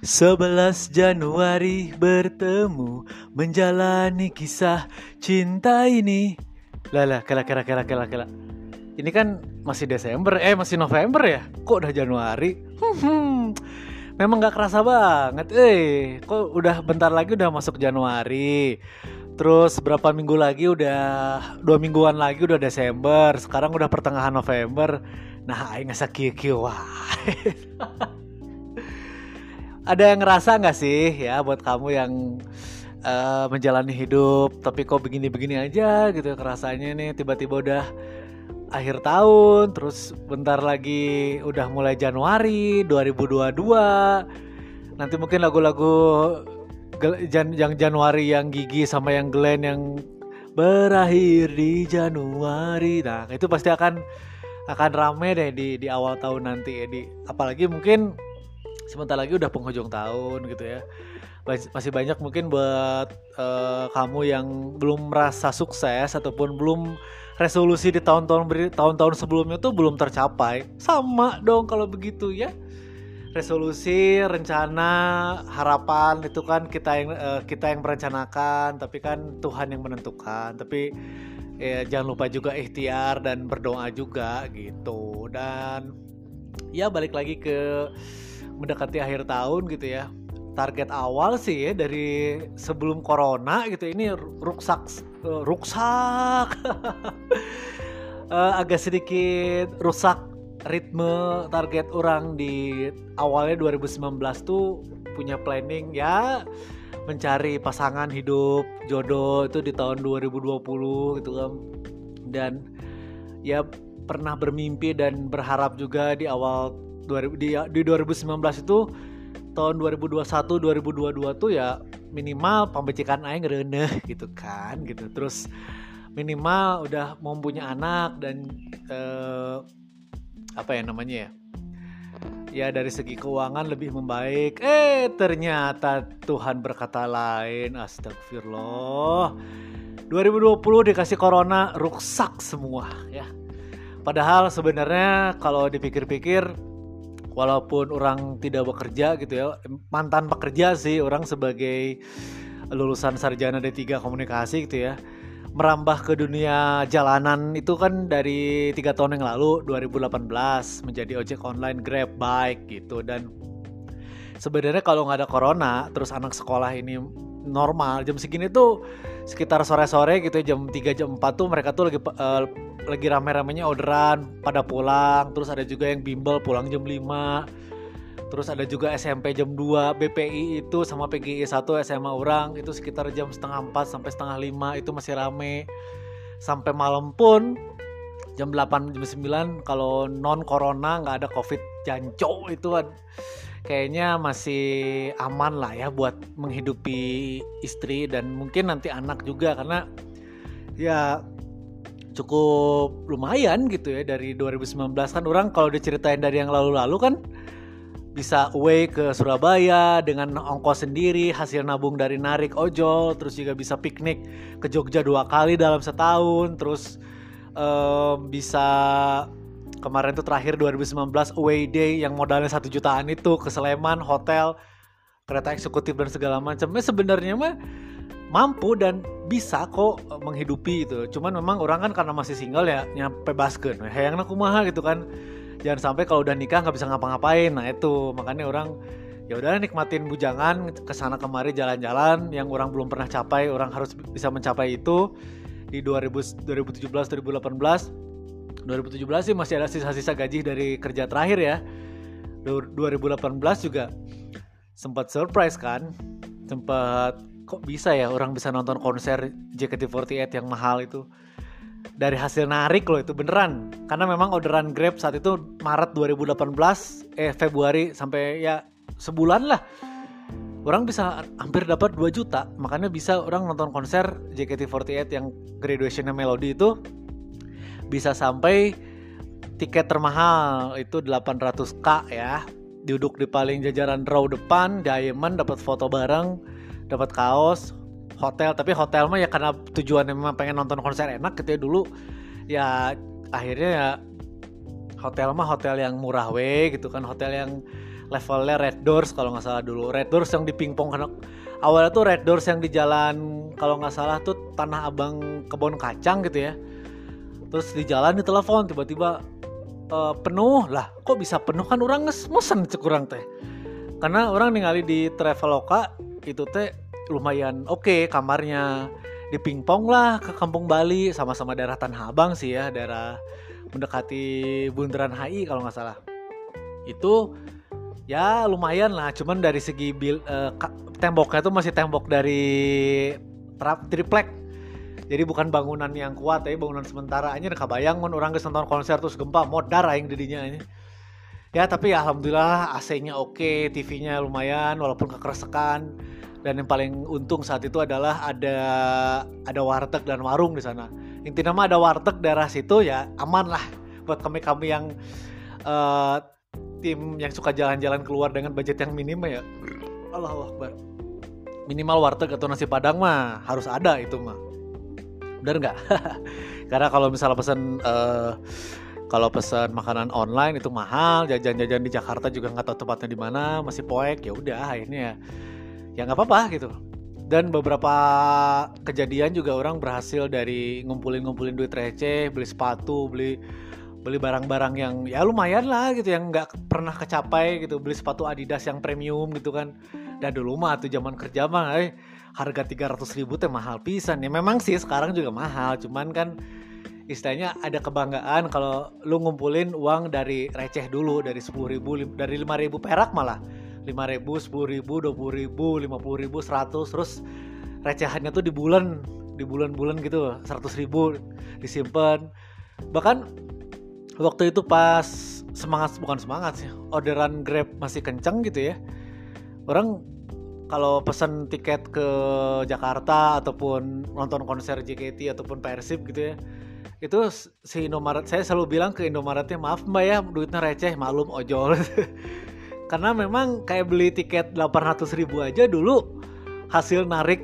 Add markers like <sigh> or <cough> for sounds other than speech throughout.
11 Januari bertemu menjalani kisah cinta ini. Lala, kela kela kela kela kela. Ini kan masih Desember, eh masih November ya? Kok udah Januari? Hmm, memang gak kerasa banget. Eh, kok udah bentar lagi udah masuk Januari. Terus berapa minggu lagi udah dua mingguan lagi udah Desember. Sekarang udah pertengahan November. Nah, aing nggak sakit wah. <laughs> ada yang ngerasa nggak sih ya buat kamu yang uh, menjalani hidup tapi kok begini-begini aja gitu kerasanya nih tiba-tiba udah akhir tahun terus bentar lagi udah mulai Januari 2022 nanti mungkin lagu-lagu yang Januari yang Gigi sama yang Glenn yang berakhir di Januari. Nah itu pasti akan akan rame deh di di awal tahun nanti ya di apalagi mungkin sebentar lagi udah penghujung tahun gitu ya. Masih banyak mungkin buat uh, kamu yang belum merasa sukses ataupun belum resolusi di tahun-tahun tahun-tahun sebelumnya tuh belum tercapai. Sama dong kalau begitu ya. Resolusi rencana harapan itu kan kita yang uh, kita yang merencanakan tapi kan Tuhan yang menentukan. Tapi ya, jangan lupa juga ikhtiar dan berdoa juga gitu. Dan ya balik lagi ke mendekati akhir tahun gitu ya. Target awal sih ya dari sebelum corona gitu ini ruksak uh, ruksak. Uh, <laughs> agak sedikit rusak ritme target orang di awalnya 2019 tuh punya planning ya mencari pasangan hidup jodoh itu di tahun 2020 gitu kan. Dan ya pernah bermimpi dan berharap juga di awal 2000 di, di 2019 itu tahun 2021 2022 tuh ya minimal pembecikan aing reneh <laughs> gitu kan gitu. Terus minimal udah mau punya anak dan eh, apa ya namanya ya ya dari segi keuangan lebih membaik. Eh ternyata Tuhan berkata lain astagfirullah. 2020 dikasih corona rusak semua ya. Padahal sebenarnya kalau dipikir-pikir walaupun orang tidak bekerja gitu ya mantan pekerja sih orang sebagai lulusan sarjana D3 komunikasi gitu ya. Merambah ke dunia jalanan itu kan dari tiga tahun yang lalu 2018 menjadi ojek online grab bike gitu. Dan sebenarnya kalau nggak ada corona terus anak sekolah ini normal jam segini tuh sekitar sore-sore gitu ya, jam 3 jam 4 tuh mereka tuh lagi uh, lagi rame-ramenya orderan pada pulang. Terus ada juga yang bimbel pulang jam 5 terus ada juga SMP jam 2 BPI itu sama PGI 1 SMA orang. Itu sekitar jam setengah 4 sampai setengah 5 itu masih rame. Sampai malam pun jam 8 jam 9 kalau non corona nggak ada covid janco itu kayaknya masih aman lah ya buat menghidupi istri dan mungkin nanti anak juga karena ya cukup lumayan gitu ya dari 2019 kan orang kalau diceritain dari yang lalu-lalu kan bisa away ke Surabaya dengan ongkos sendiri hasil nabung dari narik ojol terus juga bisa piknik ke Jogja dua kali dalam setahun terus um, bisa kemarin tuh terakhir 2019 away day yang modalnya satu jutaan itu ke Sleman hotel kereta eksekutif dan segala macamnya. Sebenarnya mah mampu dan bisa kok menghidupi itu. Cuman memang orang kan karena masih single ya nyampe basket. Nah, yang aku mahal gitu kan. Jangan sampai kalau udah nikah nggak bisa ngapa-ngapain. Nah itu makanya orang ya udah nikmatin bujangan ke sana kemari jalan-jalan yang orang belum pernah capai orang harus bisa mencapai itu di 2000, 2017 2018 2017 sih masih ada sisa-sisa gaji dari kerja terakhir ya 2018 juga sempat surprise kan sempat kok bisa ya orang bisa nonton konser JKT48 yang mahal itu? Dari hasil narik loh itu beneran. Karena memang orderan Grab saat itu Maret 2018 eh Februari sampai ya sebulan lah. Orang bisa hampir dapat 2 juta. Makanya bisa orang nonton konser JKT48 yang graduationnya Melody itu bisa sampai tiket termahal itu 800k ya. Duduk di paling jajaran row depan diamond dapat foto bareng dapat kaos hotel. Tapi hotel mah ya karena tujuannya memang pengen nonton konser enak gitu ya dulu. Ya akhirnya ya hotel mah hotel yang murah we gitu kan. Hotel yang levelnya Red Doors kalau nggak salah dulu. Red Doors yang di pingpong karena awalnya tuh Red Doors yang di jalan kalau nggak salah tuh Tanah Abang kebun kacang gitu ya. Terus di jalan di telepon tiba-tiba uh, penuh lah. Kok bisa penuh kan orang mesen cek kurang teh. Karena orang ningali di Traveloka itu teh lumayan oke okay, kamarnya. Di pingpong lah ke Kampung Bali sama-sama daerah Tanah Abang sih ya daerah mendekati Bundaran HI kalau nggak salah. Itu ya lumayan lah cuman dari segi bil, uh, temboknya tuh masih tembok dari trap triplek. Jadi bukan bangunan yang kuat ya bangunan sementara. Aja bayang kan orang ke nonton konser terus gempa modar aing didinya ini ya tapi ya alhamdulillah AC-nya oke TV-nya lumayan walaupun kekeresekan. Dan yang paling untung saat itu adalah ada ada warteg dan warung di sana. Intinya mah ada warteg daerah situ ya aman lah buat kami kami yang uh, tim yang suka jalan-jalan keluar dengan budget yang minim ya. Allah Akbar. Minimal warteg atau nasi padang mah harus ada itu mah. Bener nggak? <laughs> Karena kalau misalnya pesan uh, kalau pesan makanan online itu mahal jajan-jajan di Jakarta juga nggak tahu tempatnya di mana masih poek ya udah akhirnya ya nggak apa-apa gitu. Dan beberapa kejadian juga orang berhasil dari ngumpulin-ngumpulin duit receh beli sepatu beli beli barang-barang yang ya lumayan lah gitu yang nggak pernah kecapai gitu. Beli sepatu Adidas yang premium gitu kan. Dan dulu mah tuh zaman kerja mah eh, harga 300 ribu teh mahal pisan. Ya memang sih sekarang juga mahal cuman kan istilahnya ada kebanggaan kalau lu ngumpulin uang dari receh dulu dari 10 ribu dari 5 ribu perak malah. 5 ribu 10 ribu 20 ribu 50 ribu 100 terus recehannya tuh di bulan di bulan-bulan gitu 100 ribu disimpan bahkan waktu itu pas semangat bukan semangat sih orderan grab masih kenceng gitu ya orang kalau pesan tiket ke Jakarta ataupun nonton konser JKT ataupun Persib gitu ya itu si Indomaret saya selalu bilang ke Indomaretnya maaf mbak ya duitnya receh malum ojol. <laughs> Karena memang kayak beli tiket 800 ribu aja dulu hasil narik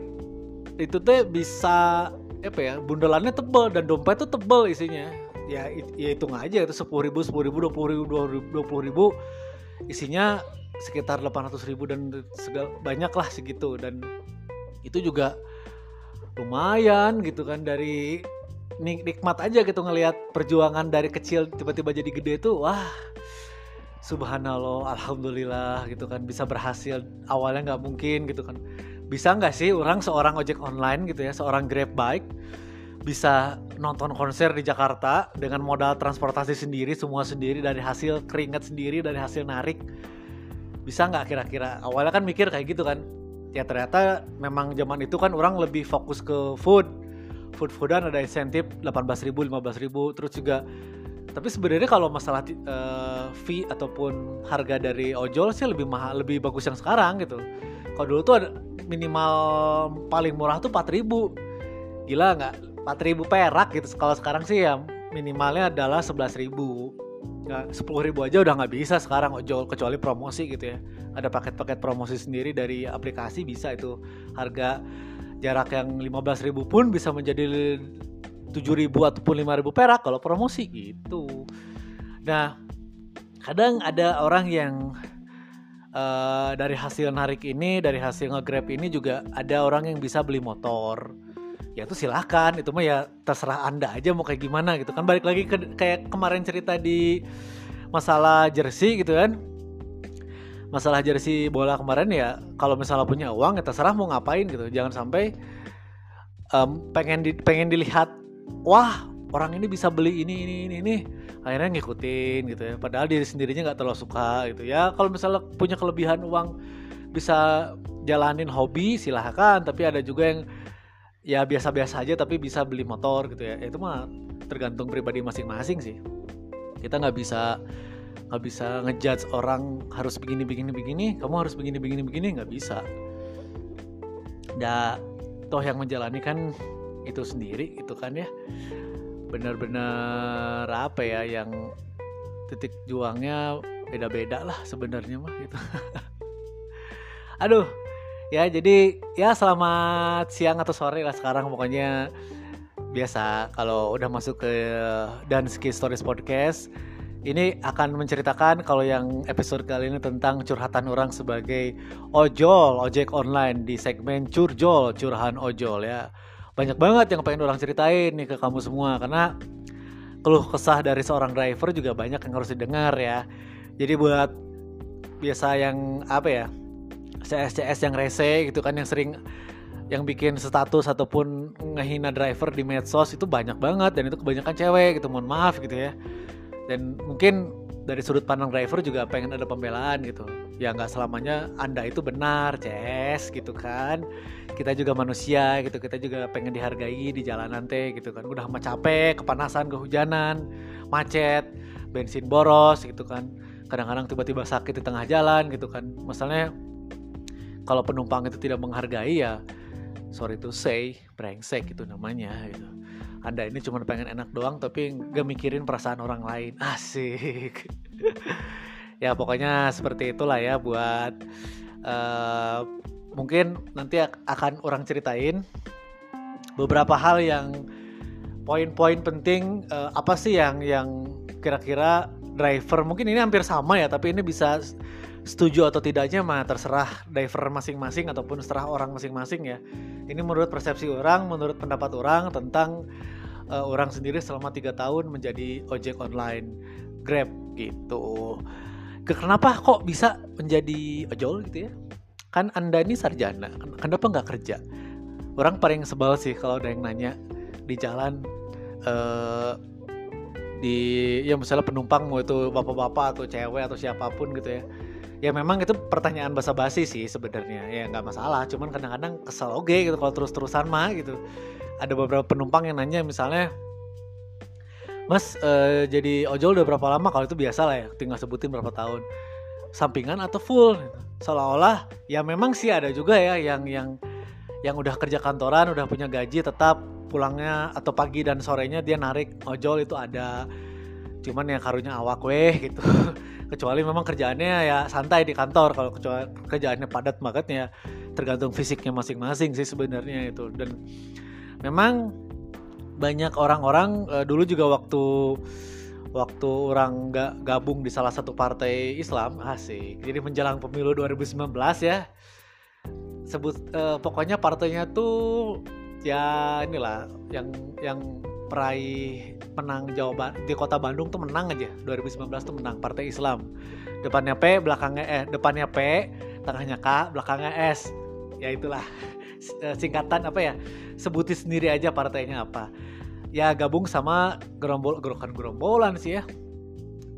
itu teh bisa apa ya bundelannya tebel dan dompet tuh tebel isinya. Ya ya hitung aja itu sepuluh ribu sepuluh ribu dua puluh ribu dua puluh ribu isinya sekitar delapan ratus ribu dan segala banyak lah segitu. Dan itu juga lumayan gitu kan dari nikmat aja gitu ngelihat perjuangan dari kecil tiba-tiba jadi gede itu wah subhanallah alhamdulillah gitu kan bisa berhasil awalnya nggak mungkin gitu kan. Bisa nggak sih orang seorang ojek online gitu ya seorang grab bike bisa nonton konser di Jakarta dengan modal transportasi sendiri semua sendiri dari hasil keringat sendiri dari hasil narik? Bisa nggak kira-kira? Awalnya kan mikir kayak gitu kan. Ya ternyata memang zaman itu kan orang lebih fokus ke food food foodan ada insentif 18 ribu 15 ribu. Terus juga tapi sebenarnya kalau masalah uh, fee ataupun harga dari ojol sih lebih mahal lebih bagus yang sekarang gitu. Kalau dulu tuh ada minimal paling murah tuh 4 ribu. Gila nggak? 4000 perak gitu. Kalau sekarang sih ya minimalnya adalah 11.000 ya, 10.000 aja udah nggak bisa sekarang ojol kecuali promosi gitu ya. Ada paket-paket promosi sendiri dari aplikasi bisa itu. Harga jarak yang 15.000 pun bisa menjadi 7.000 ataupun 5.000 perak kalau promosi gitu. Nah kadang ada orang yang uh, dari hasil narik ini dari hasil nge-grab ini juga ada orang yang bisa beli motor. Ya itu silahkan itu mah ya terserah anda aja mau kayak gimana gitu kan. Balik lagi ke kayak kemarin cerita di masalah jersey gitu kan masalah jersey bola kemarin ya kalau misalnya punya uang ya terserah mau ngapain gitu. Jangan sampai um, pengen di, pengen dilihat wah orang ini bisa beli ini ini ini ini. Akhirnya ngikutin gitu ya. Padahal diri sendirinya nggak terlalu suka gitu ya. Kalau misalnya punya kelebihan uang bisa jalanin hobi silahkan. Tapi ada juga yang ya biasa-biasa aja tapi bisa beli motor gitu ya. Itu mah tergantung pribadi masing-masing sih. Kita nggak bisa nggak bisa ngejudge orang harus begini begini begini. Kamu harus begini begini begini. Nggak bisa. Da toh yang menjalani kan itu sendiri itu kan ya. Benar-benar apa ya yang titik juangnya beda-beda lah sebenarnya mah gitu. <laughs> Aduh ya jadi ya selamat siang atau sore lah sekarang. Pokoknya biasa kalau udah masuk ke Danski Stories Podcast ini akan menceritakan kalau yang episode kali ini tentang curhatan orang sebagai ojol, ojek online di segmen curjol, curhan ojol ya. Banyak banget yang pengen orang ceritain nih ke kamu semua karena keluh kesah dari seorang driver juga banyak yang harus didengar ya. Jadi buat biasa yang apa ya CS-CS yang rese gitu kan yang sering yang bikin status ataupun ngehina driver di medsos itu banyak banget dan itu kebanyakan cewek gitu mohon maaf gitu ya dan mungkin dari sudut pandang driver juga pengen ada pembelaan gitu. Ya nggak selamanya anda itu benar ces gitu kan. Kita juga manusia gitu kita juga pengen dihargai di jalanan teh gitu kan. Udah mah capek kepanasan kehujanan macet bensin boros gitu kan. Kadang-kadang tiba-tiba sakit di tengah jalan gitu kan. Masalahnya kalau penumpang itu tidak menghargai ya sorry to say brengsek gitu namanya gitu anda ini cuma pengen enak doang tapi gak mikirin perasaan orang lain. <laughs> Asik. ya pokoknya seperti itulah ya buat uh, mungkin nanti akan orang ceritain beberapa hal yang poin-poin penting uh, apa sih yang yang kira-kira driver mungkin ini hampir sama ya tapi ini bisa setuju atau tidaknya mah terserah driver masing-masing ataupun seterah orang masing-masing ya. Ini menurut persepsi orang, menurut pendapat orang tentang uh, orang sendiri selama tiga tahun menjadi ojek online Grab gitu. Kenapa kok bisa menjadi ojol gitu ya? Kan anda ini sarjana, kenapa nggak kerja? Orang paling sebel sih kalau ada yang nanya di jalan uh, di ya misalnya penumpang mau itu bapak-bapak atau cewek atau siapa pun gitu ya ya memang itu pertanyaan basa-basi sih sebenarnya ya nggak masalah cuman kadang-kadang kesel oke okay, gitu kalau terus-terusan mah gitu ada beberapa penumpang yang nanya misalnya Mas uh, jadi ojol udah berapa lama? Kalau itu biasa lah ya tinggal sebutin berapa tahun. Sampingan atau full seolah-olah ya memang sih ada juga ya yang yang yang udah kerja kantoran udah punya gaji tetap pulangnya atau pagi dan sorenya dia narik ojol itu ada. Cuman yang karunya awak weh gitu. <laughs> Kecuali memang kerjaannya ya santai di kantor. Kalau kerjaannya padat banget ya tergantung fisiknya masing-masing sih sebenarnya itu. Dan memang banyak orang-orang uh, dulu juga waktu waktu orang nggak gabung di salah satu partai Islam asik. Jadi menjelang pemilu 2019 ya sebut uh, pokoknya partainya tuh ya inilah yang yang peraih menang Jawa di kota Bandung tuh menang aja. 2019 tuh menang Partai Islam. Depannya P belakangnya eh depannya P tengahnya K belakangnya S. Ya itulah singkatan apa ya? Sebutin sendiri aja partainya apa. Ya gabung sama gerombol gerokan gerombolan sih ya.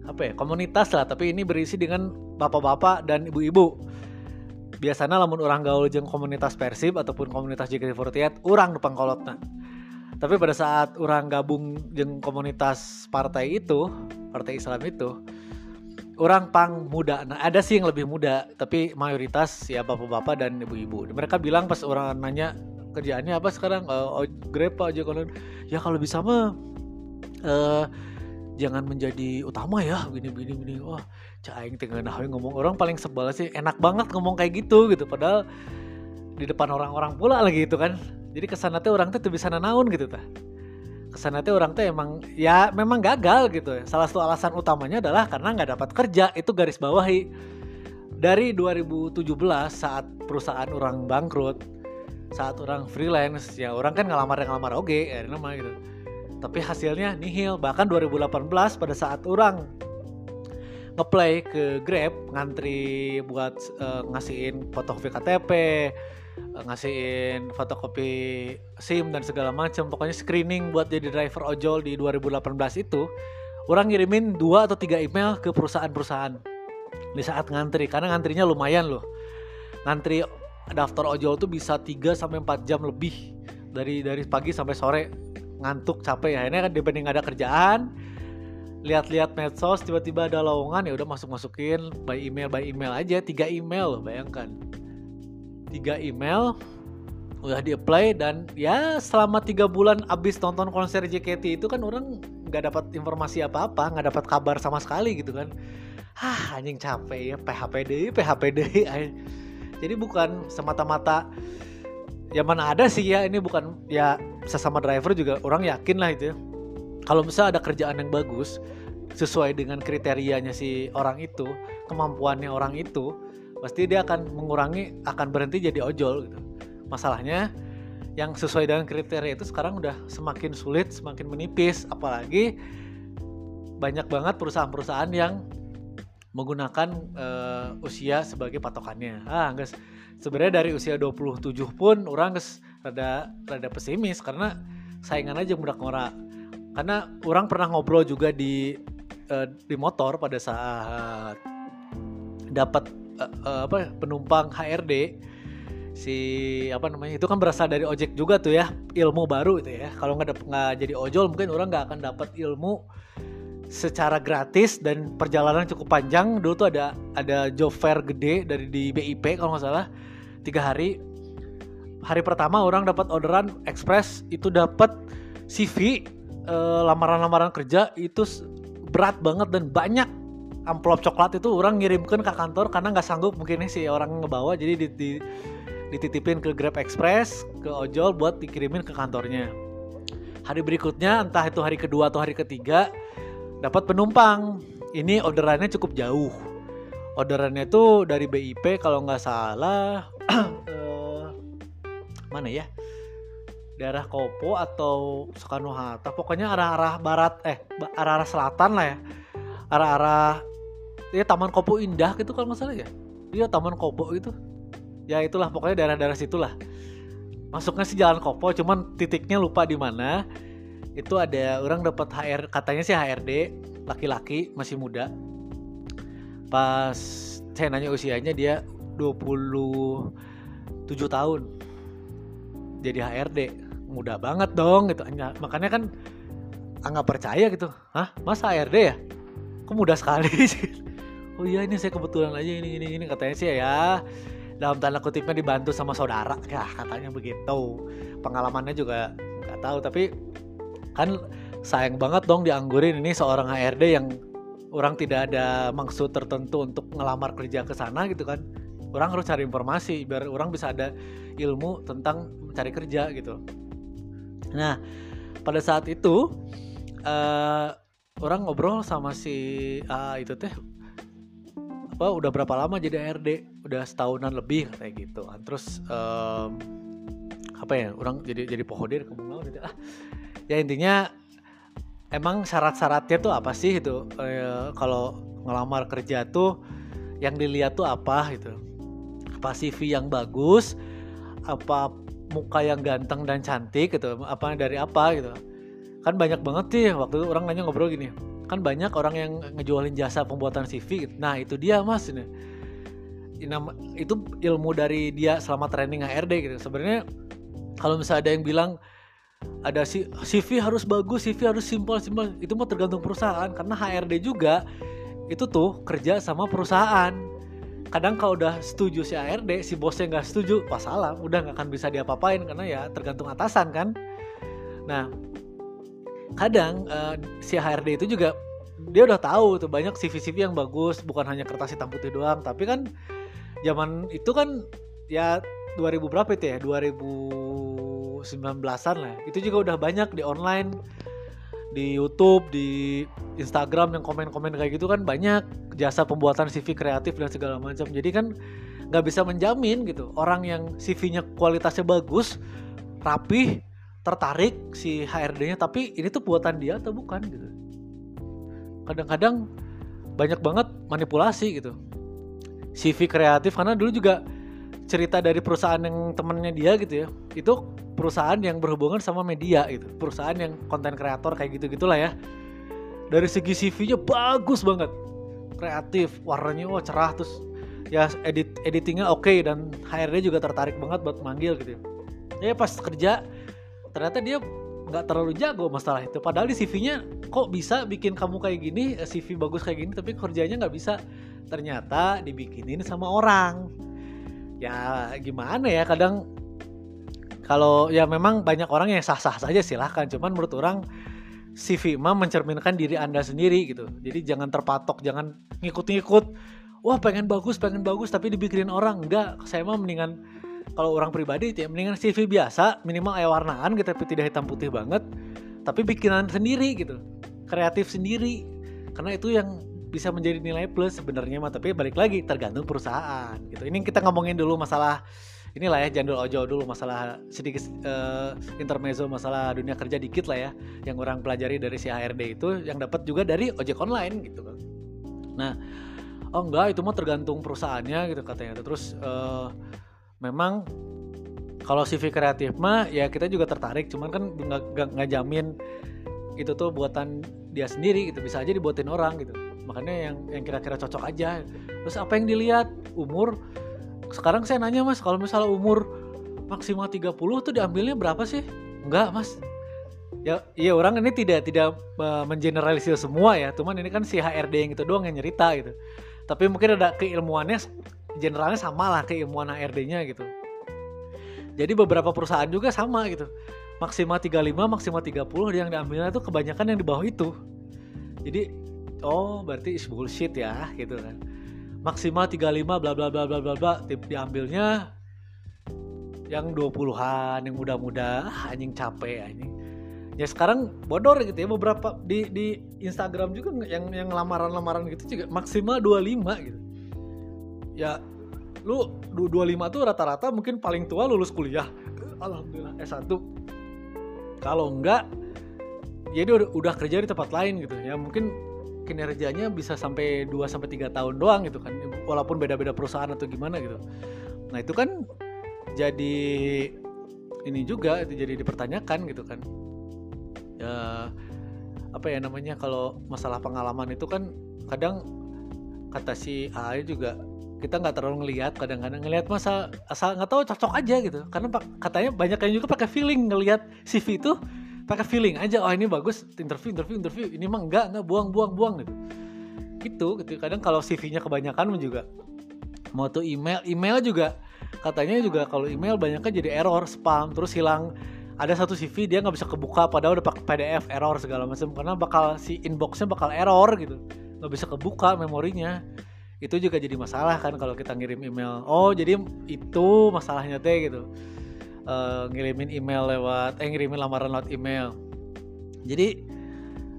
Apa ya? Komunitas lah tapi ini berisi dengan bapak-bapak dan ibu-ibu. Biasanya lamun orang gaul jeng komunitas persib ataupun komunitas JKT48 orang depan kolotna tapi pada saat orang gabung jeng komunitas partai itu partai Islam itu orang pang muda. Nah ada sih yang lebih muda tapi mayoritas ya bapak-bapak dan ibu-ibu. Mereka bilang pas orang nanya kerjaannya apa sekarang uh, grab aja kalau ya kalau bisa mah uh, jangan menjadi utama ya begini begini begini wah caing tinggal nah ngomong. Orang paling sebel sih enak banget ngomong kayak gitu gitu. Padahal di depan orang-orang pula lagi itu kan. Jadi ke sana teh orang tuh bisa nanaun gitu ta ke sana teh orang teh emang ya memang gagal gitu ya. Salah satu alasan utamanya adalah karena nggak dapat kerja itu garis bawahi. Dari 2017 saat perusahaan orang bangkrut saat orang freelance ya orang kan ngelamar ngelamar oke okay, ya nama gitu. Tapi hasilnya nihil. Bahkan 2018 pada saat orang ngeplay ke Grab ngantri buat uh, ngasihin fotokopi KTP ngasihin fotokopi SIM dan segala macam. Pokoknya screening buat jadi driver ojol di 2018 itu orang ngirimin dua atau tiga email ke perusahaan-perusahaan di saat ngantri. Karena ngantrinya lumayan loh. Ngantri daftar ojol tuh bisa 3 sampai 4 jam lebih dari dari pagi sampai sore. Ngantuk capek. Ya ini kan dibanding ada kerjaan lihat-lihat medsos tiba-tiba ada lowongan ya udah masuk masukin by email by email aja. Tiga email bayangkan tiga email udah di apply dan ya selama tiga bulan abis nonton konser JKT itu kan orang nggak dapat informasi apa-apa nggak dapat kabar sama sekali gitu kan ah anjing capek ya PHPD PHPD <laughs> jadi bukan semata-mata ya mana ada sih ya ini bukan ya sesama driver juga orang yakin lah itu ya. Kalau misalnya ada kerjaan yang bagus sesuai dengan kriterianya si orang itu kemampuannya orang itu pasti dia akan mengurangi akan berhenti jadi ojol gitu masalahnya yang sesuai dengan kriteria itu sekarang udah semakin sulit semakin menipis apalagi banyak banget perusahaan-perusahaan yang menggunakan uh, usia sebagai patokannya. Ah, guys, sebenarnya dari usia 27 pun orang guys rada rada pesimis karena saingan aja budak ngora. Karena orang pernah ngobrol juga di uh, di motor pada saat dapat uh, uh, apa penumpang HRD si apa namanya itu kan berasal dari ojek juga tuh ya ilmu baru itu ya. Kalau nggak nggak jadi ojol mungkin orang nggak akan dapat ilmu secara gratis dan perjalanan cukup panjang. Dulu tuh ada ada job fair gede dari di BIP kalau nggak salah tiga hari. Hari pertama orang dapat orderan express itu dapat CV eh, lamaran-lamaran kerja itu berat banget dan banyak amplop coklat itu orang ngirimkan ke kantor karena nggak sanggup mungkin si orang ngebawa jadi di, di, dititipin ke Grab Express ke ojol buat dikirimin ke kantornya hari berikutnya entah itu hari kedua atau hari ketiga dapat penumpang. Ini orderannya cukup jauh. Orderannya itu dari BIP kalau nggak salah uh, <clears throat> mana ya? Daerah Kopo atau Soekarno Hatta. Pokoknya arah-arah barat eh arah-arah selatan lah ya. Arah-arah ya Taman Kopo Indah gitu kalau nggak ya. Iya Taman Kopo itu. Ya itulah pokoknya daerah-daerah situlah. Masuknya sih jalan Kopo, cuman titiknya lupa di mana. Itu ada orang dapat HR katanya sih HRD laki-laki masih muda. Pas saya nanya usianya dia 27 tahun. Jadi HRD muda banget dong gitu. Makanya kan nggak percaya gitu. Hah? Masa HRD ya? Kok muda sekali <laughs> sih oh iya ini saya kebetulan aja ini ini ini katanya sih ya dalam tanda kutipnya dibantu sama saudara. Ya katanya begitu. Pengalamannya juga nggak tahu tapi kan sayang banget dong dianggurin ini seorang HRD yang orang tidak ada maksud tertentu untuk ngelamar kerja ke sana gitu kan. Orang harus cari informasi biar orang bisa ada ilmu tentang mencari kerja gitu. Nah pada saat itu uh, orang ngobrol sama si uh, itu teh apa udah berapa lama jadi HRD udah setahunan lebih kayak gitu terus um, apa ya orang jadi jadi pohodir ke mana gitu. Ah ya intinya emang syarat-syaratnya tuh apa sih itu e, kalau ngelamar kerja tuh yang dilihat tuh apa gitu? Apa CV yang bagus? Apa muka yang ganteng dan cantik gitu? Apa dari apa gitu? Kan banyak banget sih waktu itu orang nanya ngobrol gini kan banyak orang yang ngejualin jasa pembuatan CV nah itu dia mas ini itu ilmu dari dia selama training HRD gitu sebenarnya kalau misalnya ada yang bilang ada CV harus bagus, CV harus simpel simpel. Itu mah tergantung perusahaan karena HRD juga itu tuh kerja sama perusahaan. Kadang kalau udah setuju si HRD, si bosnya nggak setuju, wah salah, udah nggak akan bisa diapa-apain karena ya tergantung atasan kan. Nah, kadang uh, si HRD itu juga dia udah tahu tuh banyak CV-CV yang bagus, bukan hanya kertas hitam putih doang, tapi kan zaman itu kan ya 2000 berapa itu ya? 2000 2019-an lah. Itu juga udah banyak di online di YouTube, di Instagram yang komen-komen kayak gitu kan banyak jasa pembuatan CV kreatif dan segala macam. Jadi kan nggak bisa menjamin gitu orang yang CV-nya kualitasnya bagus, rapih, tertarik si HRD-nya tapi ini tuh buatan dia atau bukan gitu. Kadang-kadang banyak banget manipulasi gitu. CV kreatif karena dulu juga cerita dari perusahaan yang temennya dia gitu ya itu perusahaan yang berhubungan sama media gitu perusahaan yang konten kreator kayak gitu gitulah ya dari segi CV-nya bagus banget kreatif warnanya wah cerah terus ya edit editingnya oke okay, dan HRD juga tertarik banget buat manggil gitu ya pas kerja ternyata dia nggak terlalu jago masalah itu. Padahal di CV-nya kok bisa bikin kamu kayak gini CV bagus kayak gini tapi kerjanya nggak bisa? Ternyata dibikinin sama orang. Ya gimana ya kadang kalau ya memang banyak orang yang sah-sah saja silahkan cuman menurut orang CV mah mencerminkan diri anda sendiri gitu. Jadi jangan terpatok jangan ngikut-ngikut. Wah pengen bagus pengen bagus tapi dibikinin orang. Enggak saya mah mendingan kalau orang pribadi ya mendingan CV biasa minimal ayah warnaan gitu tapi tidak hitam putih banget tapi bikinan sendiri gitu kreatif sendiri. Karena itu yang bisa menjadi nilai plus sebenarnya mah tapi balik lagi tergantung perusahaan gitu. Ini kita ngomongin dulu masalah inilah ya jandul ojo dulu masalah sedikit uh, intermezzo masalah dunia kerja dikit lah ya yang orang pelajari dari si HRD itu yang dapat juga dari ojek online gitu kan. Nah oh enggak itu mah tergantung perusahaannya gitu katanya. Terus uh, memang kalau CV kreatif mah ya kita juga tertarik cuman kan nggak jamin itu tuh buatan dia sendiri gitu. Bisa aja dibuatin orang gitu. Makanya yang yang kira-kira cocok aja. Terus apa yang dilihat? Umur? Sekarang saya nanya mas kalau misalnya umur maksimal 30 tuh diambilnya berapa sih? Enggak mas. Ya iya orang ini tidak tidak mengeneralisir semua ya. Cuman ini kan si HRD yang itu doang yang nyerita gitu. Tapi mungkin ada keilmuannya generalnya sama lah keilmuan HRD-nya gitu. Jadi beberapa perusahaan juga sama gitu. Maksimal 35 maksimal 30 yang diambilnya tuh kebanyakan yang di bawah itu. Jadi oh berarti is bullshit ya gitu kan. Maksimal 35 bla bla bla bla bla bla diambilnya yang 20-an yang muda-muda. Ah, anjing capek anjing. Ya sekarang bodor gitu ya beberapa di di Instagram juga yang yang lamaran-lamaran gitu juga maksimal 25 gitu ya lu 25 tuh rata-rata mungkin paling tua lulus kuliah. Alhamdulillah S1 kalau enggak ya udah kerja di tempat lain gitu. Ya mungkin kinerjanya bisa sampai 2 sampai 3 tahun doang gitu kan. Walaupun beda-beda perusahaan atau gimana gitu. Nah itu kan jadi ini juga itu jadi dipertanyakan gitu kan. Ya apa ya namanya kalau masalah pengalaman itu kan kadang kata si A juga kita nggak terlalu ngelihat kadang-kadang ngelihat masa asal nggak tahu cocok aja gitu. Karena katanya banyak yang juga pakai feeling ngelihat CV itu pakai feeling aja oh ini bagus interview interview interview ini mah enggak enggak buang buang buang gitu. Gitu gitu. Kadang kalau CV-nya kebanyakan juga mau tuh email email juga katanya juga kalau email banyaknya jadi error spam terus hilang. Ada satu CV dia nggak bisa kebuka padahal udah pakai PDF error segala macam karena bakal si inboxnya bakal error gitu. Nggak bisa kebuka memorinya itu juga jadi masalah kan kalau kita ngirim email oh jadi itu masalahnya teh gitu. Uh, ngirimin email lewat eh ngirimin lamaran lewat email. Jadi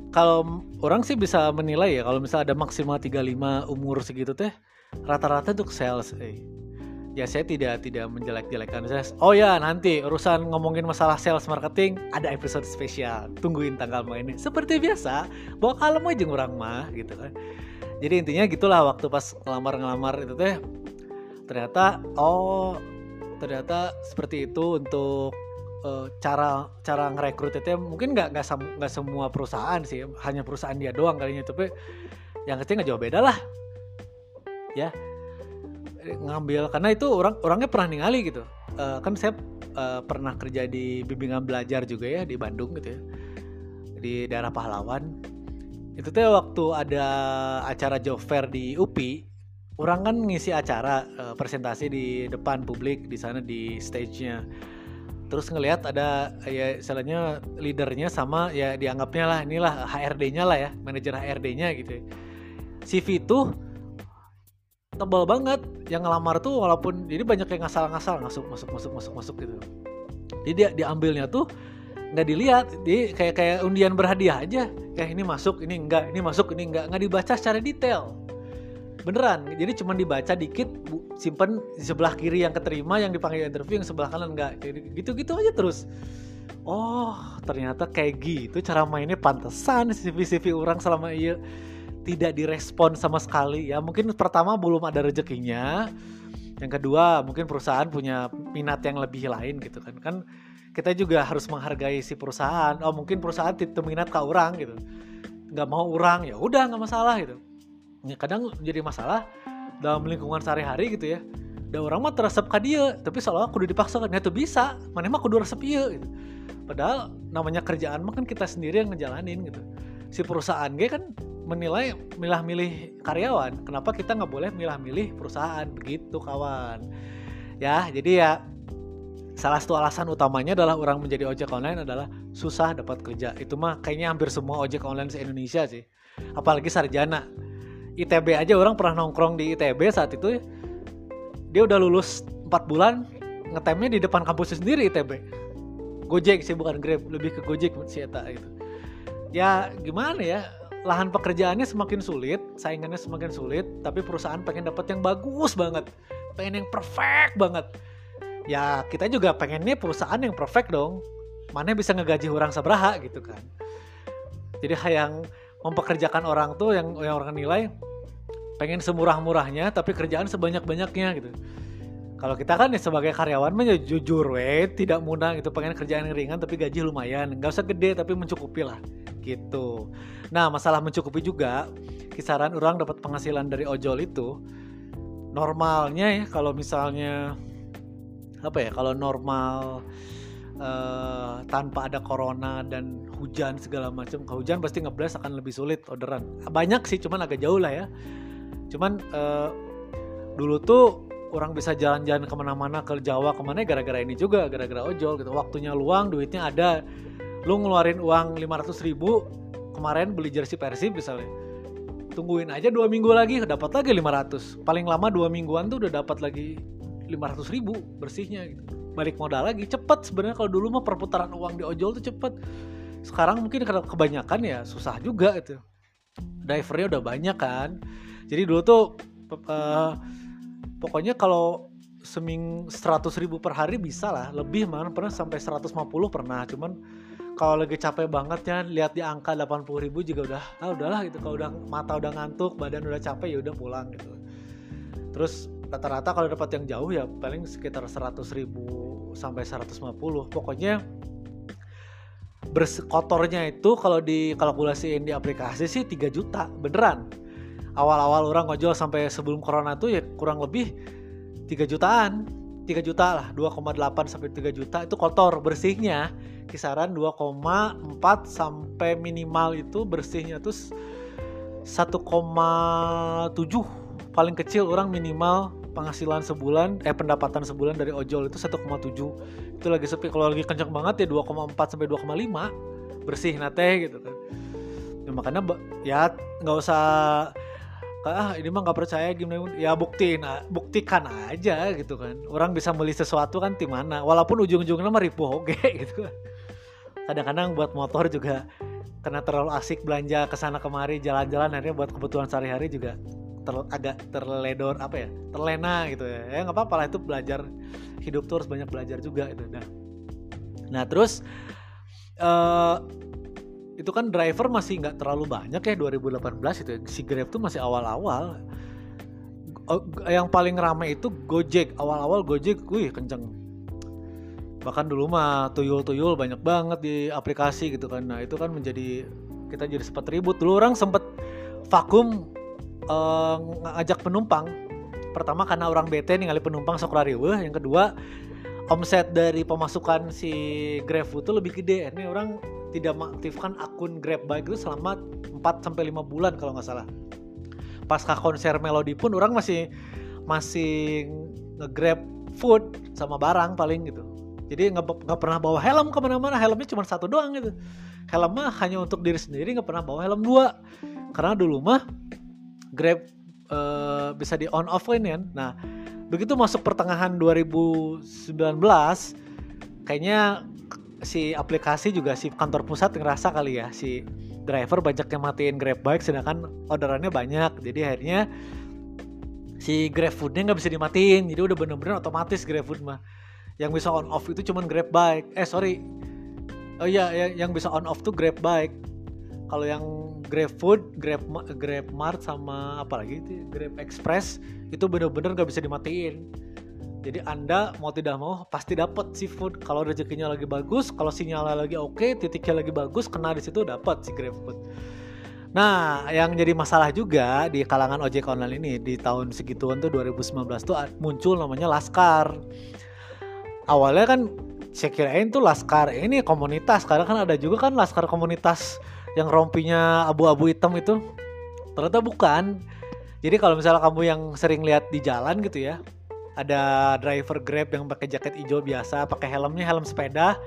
kalau orang sih bisa menilai ya kalau misalnya ada maksimal 35 umur segitu teh rata-rata untuk sales eh. ya saya tidak tidak menjelek-jelekan sales. Oh ya nanti urusan ngomongin masalah sales marketing ada episode spesial. Tungguin tanggal mainnya. Seperti biasa bawa kalem aja orang mah gitu kan jadi intinya gitulah waktu pas ngelamar-ngelamar itu teh ternyata oh ternyata seperti itu untuk uh, cara cara ngerekrut itu mungkin nggak nggak nggak semua perusahaan sih hanya perusahaan dia doang kalinya tapi yang kecil nggak jauh beda lah. Ya ngambil karena itu orang orangnya pernah ningali gitu. Uh, kan saya uh, pernah kerja di bimbingan belajar juga ya di Bandung gitu ya di daerah Pahlawan itu tuh waktu ada acara job fair di UPI orang kan ngisi acara uh, presentasi di depan publik di sana di stage-nya terus ngelihat ada ya istilahnya leadernya sama ya dianggapnya lah inilah HRD-nya lah ya manajer HRD-nya gitu. CV itu tebal banget yang ngelamar tuh walaupun jadi banyak yang ngasal-ngasal masuk masuk masuk masuk masuk gitu jadi dia diambilnya tuh nggak dilihat. Di kayak kayak undian berhadiah aja. Kayak ini masuk ini enggak ini masuk ini enggak nggak dibaca secara detail. Beneran. Jadi cuma dibaca dikit simpen di sebelah kiri yang keterima yang dipanggil interview yang sebelah kanan enggak gitu gitu aja terus. Oh ternyata kayak gitu cara mainnya pantesan CV CV orang selama iya tidak direspon sama sekali. Ya mungkin pertama belum ada rezekinya. Yang kedua mungkin perusahaan punya minat yang lebih lain gitu kan. Kan kita juga harus menghargai si perusahaan. Oh mungkin perusahaan tidak minat ke orang gitu. Nggak mau orang ya udah nggak masalah gitu. Ya kadang jadi masalah dalam lingkungan sehari-hari gitu ya. Dan orang mah teresep ke dia tapi aku udah dipaksa kan ya tuh bisa. Mana mah kudu resep iya gitu. Padahal namanya kerjaan mah kan kita sendiri yang ngejalanin gitu. Si perusahaan gue kan menilai milah-milih karyawan. Kenapa kita nggak boleh milah-milih perusahaan? Begitu kawan. Ya jadi ya salah satu alasan utamanya adalah orang menjadi ojek online adalah susah dapat kerja. Itu mah kayaknya hampir semua ojek online se Indonesia sih. Apalagi sarjana. ITB aja orang pernah nongkrong di ITB saat itu dia udah lulus 4 bulan ngetemnya di depan kampusnya sendiri ITB Gojek sih bukan Grab lebih ke Gojek si Eta gitu. Ya gimana ya lahan pekerjaannya semakin sulit, saingannya semakin sulit, tapi perusahaan pengen dapat yang bagus banget, pengen yang perfect banget. Ya kita juga pengennya perusahaan yang perfect dong. Mana bisa ngegaji orang seberapa gitu kan. Jadi yang mempekerjakan orang tuh yang yang orang nilai pengen semurah-murahnya tapi kerjaan sebanyak-banyaknya gitu. Kalau kita kan ya sebagai karyawan mah ya jujur we, tidak mudah gitu pengen kerjaan yang ringan tapi gaji lumayan, nggak usah gede tapi mencukupi lah gitu. Nah masalah mencukupi juga kisaran orang dapat penghasilan dari ojol itu normalnya ya kalau misalnya apa ya kalau normal uh, tanpa ada corona dan hujan segala macam, kalau hujan pasti ngeblas akan lebih sulit orderan. Banyak sih, cuman agak jauh lah ya. Cuman uh, dulu tuh orang bisa jalan-jalan ke mana-mana ke Jawa ke mana gara-gara ini juga gara-gara ojol gitu waktunya luang duitnya ada lu ngeluarin uang 500 ribu kemarin beli jersey Persib misalnya tungguin aja dua minggu lagi dapat lagi 500 paling lama dua mingguan tuh udah dapat lagi 500 ribu bersihnya gitu. Balik modal lagi cepet sebenarnya. Kalau dulu mah perputaran uang di ojol tuh cepet. Sekarang mungkin karena kebanyakan ya susah juga gitu. Drivernya udah banyak kan. Jadi dulu tuh uh, pokoknya kalau seming 100 ribu per hari bisa lah. Lebih mana pernah sampai 150 pernah. Cuman kalau lagi capek banget ya lihat di angka 80 ribu juga udah ah udahlah gitu. Kalau udah mata udah ngantuk badan udah capek ya udah pulang gitu. Terus rata-rata kalau dapat yang jauh ya paling sekitar 100 ribu sampai 150 pokoknya berkotornya itu kalau dikalkulasiin di aplikasi sih 3 juta beneran. Awal-awal orang ngojol sampai sebelum corona tuh ya kurang lebih 3 jutaan. 3 juta lah 2,8 sampai 3 juta itu kotor bersihnya. Kisaran 2,4 sampai minimal itu bersihnya tuh 1,7 paling kecil orang minimal penghasilan sebulan eh pendapatan sebulan dari ojol itu 1,7 itu lagi sepi. Kalau lagi kencang banget ya 2,4 sampai 2,5 bersih nate gitu kan. Ya, makanya ya nggak usah ah ini mah nggak percaya gimana ya buktiin buktikan aja gitu kan. Orang bisa beli sesuatu kan di mana. Walaupun ujung-ujungnya mah ribu oke <laughs> gitu kan. Kadang-kadang buat motor juga karena terlalu asik belanja ke sana kemari jalan-jalan akhirnya buat kebutuhan sehari-hari juga ter, agak terledor apa ya terlena gitu ya. Ya nggak apa-apa lah itu belajar hidup tuh harus banyak belajar juga itu nah nah terus uh, itu kan driver masih nggak terlalu banyak ya 2018 itu ya. si Grab tuh masih awal-awal. Yang paling ramai itu Gojek. Awal-awal Gojek wih kenceng. Bahkan dulu mah tuyul-tuyul banyak banget di aplikasi gitu kan. Nah itu kan menjadi kita jadi sempat ribut. Dulu orang sempet vakum uh, ngajak penumpang pertama karena orang bete nih ngali penumpang sok yang kedua omset dari pemasukan si GrabFood itu lebih gede ini orang tidak mengaktifkan akun Grab Bike itu selama 4 sampai 5 bulan kalau nggak salah. Pasca konser Melody pun orang masih masih nge-grab food sama barang paling gitu. Jadi nggak pernah bawa helm ke mana-mana, helmnya cuma satu doang gitu. Helm mah hanya untuk diri sendiri, nggak pernah bawa helm dua. Karena dulu mah Grab uh, bisa di on off kan. Nah, begitu masuk pertengahan 2019 kayaknya si aplikasi juga si kantor pusat ngerasa kali ya si driver banyak yang matiin Grab Bike sedangkan orderannya banyak. Jadi akhirnya si Grab Foodnya nggak bisa dimatiin. Jadi udah bener-bener otomatis Grab Food mah. Yang bisa on off itu cuman Grab Bike. Eh sorry. Oh iya yang, yang bisa on off tuh Grab Bike. Kalau yang Grab Food, Grab Grab Mart sama apa lagi itu Grab Express itu bener-bener nggak bisa dimatiin jadi Anda mau tidak mau pasti dapat seafood. Kalau rezekinya lagi bagus, kalau sinyalnya lagi oke, okay, titiknya lagi bagus, kena di situ dapat si GrabFood. Nah, yang jadi masalah juga di kalangan ojek online ini di tahun segituan tuh 2019 tuh muncul namanya Laskar. Awalnya kan saya kirain tuh Laskar ini komunitas, karena kan ada juga kan Laskar komunitas yang rompinya abu-abu hitam itu. Ternyata bukan. Jadi kalau misalnya kamu yang sering lihat di jalan gitu ya, ada driver Grab yang pakai jaket hijau biasa, pakai helmnya helm sepeda,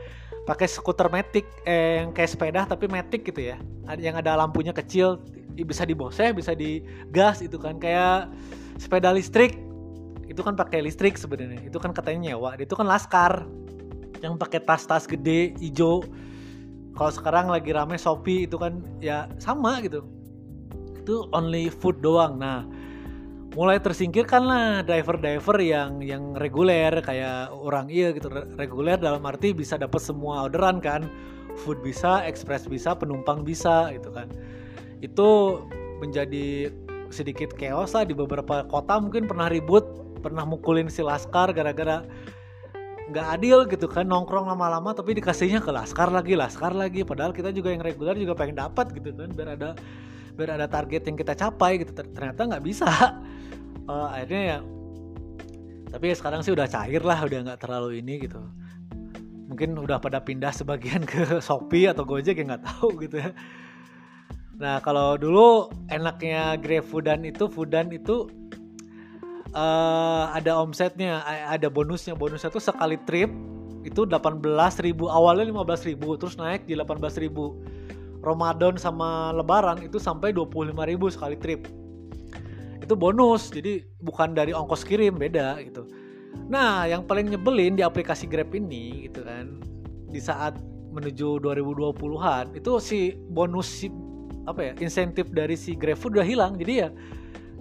pakai skuter matic eh, yang kayak sepeda tapi matic gitu ya. Yang ada lampunya kecil, bisa diboseh, bisa digas itu kan kayak sepeda listrik. Itu kan pakai listrik sebenarnya. Itu kan katanya nyewa. Itu kan laskar yang pakai tas-tas gede hijau. Kalau sekarang lagi rame Shopee itu kan ya sama gitu. itu only food doang. Nah mulai tersingkirkan lah driver-driver yang yang reguler kayak orang iya gitu. Reguler dalam arti bisa dapat semua orderan kan. Food bisa express bisa penumpang bisa gitu kan. Itu menjadi sedikit chaos lah di beberapa kota. Mungkin pernah ribut pernah mukulin si laskar gara-gara nggak adil gitu kan nongkrong lama-lama tapi dikasihnya ke laskar lagi laskar lagi. Padahal kita juga yang reguler juga pengen dapat gitu kan biar ada biar ada target yang kita capai gitu. Ternyata nggak bisa. Uh, <laughs> akhirnya ya tapi ya sekarang sih udah cair lah udah nggak terlalu ini gitu. Mungkin udah pada pindah sebagian <laughs> ke Shopee atau Gojek ya nggak tahu gitu ya. Nah kalau dulu enaknya GrabFoodan itu Foodan itu uh, ada omsetnya ada bonusnya. Bonusnya tuh sekali trip itu 18.000 awalnya 15.000 terus naik di 18.000 Ramadan sama Lebaran itu sampai 25.000 sekali trip. Itu bonus jadi bukan dari ongkos kirim beda gitu. Nah yang paling nyebelin di aplikasi Grab ini gitu kan di saat menuju 2020-an itu si bonus si apa ya insentif dari si GrabFood udah hilang. Jadi ya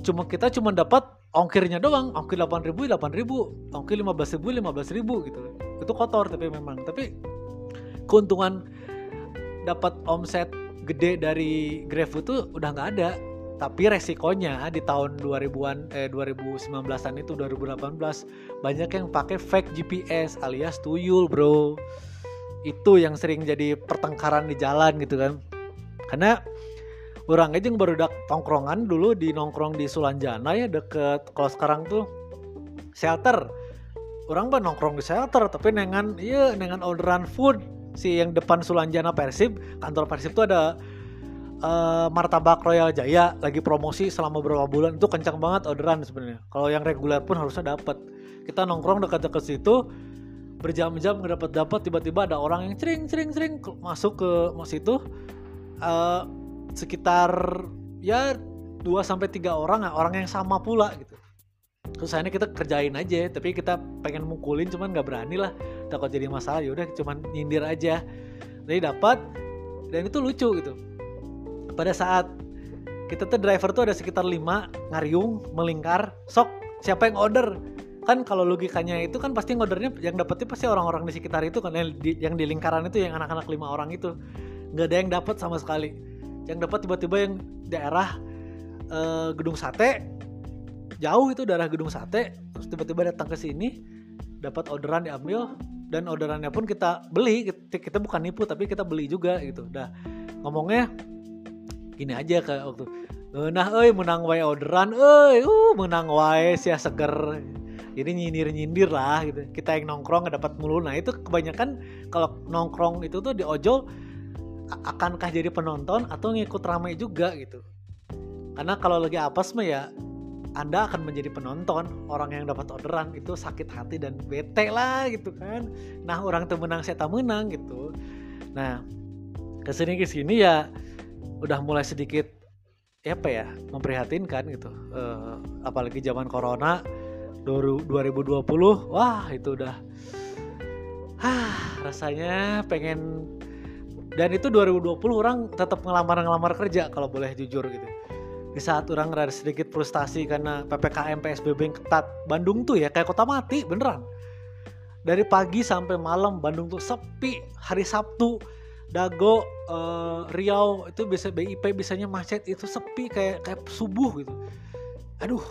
cuma kita cuma dapat ongkirnya doang ongkir 8 ribu 8 ribu ongkir 15 ribu 15 ribu gitu itu kotor tapi memang tapi keuntungan dapat omset gede dari GrabFood tuh udah nggak ada tapi resikonya di tahun 2000-an eh 2019-an itu 2018 banyak yang pakai fake GPS alias tuyul, Bro. Itu yang sering jadi pertengkaran di jalan gitu kan. Karena orang aja yang baru dak tongkrongan dulu di nongkrong di Sulanjana ya deket kalau sekarang tuh shelter. Orang mah nongkrong di shelter tapi dengan iya dengan orderan food si yang depan Sulanjana Persib, kantor Persib tuh ada uh, martabak Royal Jaya lagi promosi selama beberapa bulan itu kencang banget orderan sebenarnya. Kalau yang reguler pun harusnya dapat. Kita nongkrong dekat-dekat situ berjam-jam nggak dapat dapat tiba-tiba ada orang yang cering cering cering masuk ke situ uh, sekitar ya 2 sampai tiga orang orang yang sama pula gitu. Terus akhirnya kita kerjain aja, tapi kita pengen mukulin cuman nggak berani lah. Takut jadi masalah, yaudah cuman nyindir aja. Jadi dapat dan itu lucu gitu pada saat kita tuh driver tuh ada sekitar 5 ngariung melingkar sok siapa yang order kan kalau logikanya itu kan pasti ngordernya yang dapetnya pasti orang-orang di sekitar itu kan yang di, yang di lingkaran itu yang anak-anak lima orang itu nggak ada yang dapat sama sekali yang dapat tiba-tiba yang daerah uh, gedung sate jauh itu daerah gedung sate terus tiba-tiba datang ke sini dapat orderan diambil dan orderannya pun kita beli kita bukan nipu tapi kita beli juga gitu. Dah ngomongnya gini aja kayak waktu nah eh menang wae orderan eh uh menang wae sia seger. Jadi nyindir nyindir lah gitu. Kita yang nongkrong dapat mulu. Nah itu kebanyakan kalau nongkrong itu tuh di ojol akankah jadi penonton atau ngikut ramai juga gitu? Karena kalau lagi apes mah ya anda akan menjadi penonton. Orang yang dapat orderan itu sakit hati dan bete lah gitu kan. Nah orang tuh menang saya tak menang gitu. Nah ke sini ke sini ya udah mulai sedikit ya apa ya memprihatinkan gitu. Uh, apalagi zaman corona 2020 wah itu udah ah rasanya pengen dan itu 2020 orang tetap ngelamar-ngelamar kerja kalau boleh jujur gitu. Di saat orang rada sedikit frustasi karena PPKM PSBB yang ketat Bandung tuh ya kayak kota mati beneran. Dari pagi sampai malam Bandung tuh sepi. Hari Sabtu Dago uh, Riau itu bisa BIP bisanya macet itu sepi kayak kayak subuh gitu. Aduh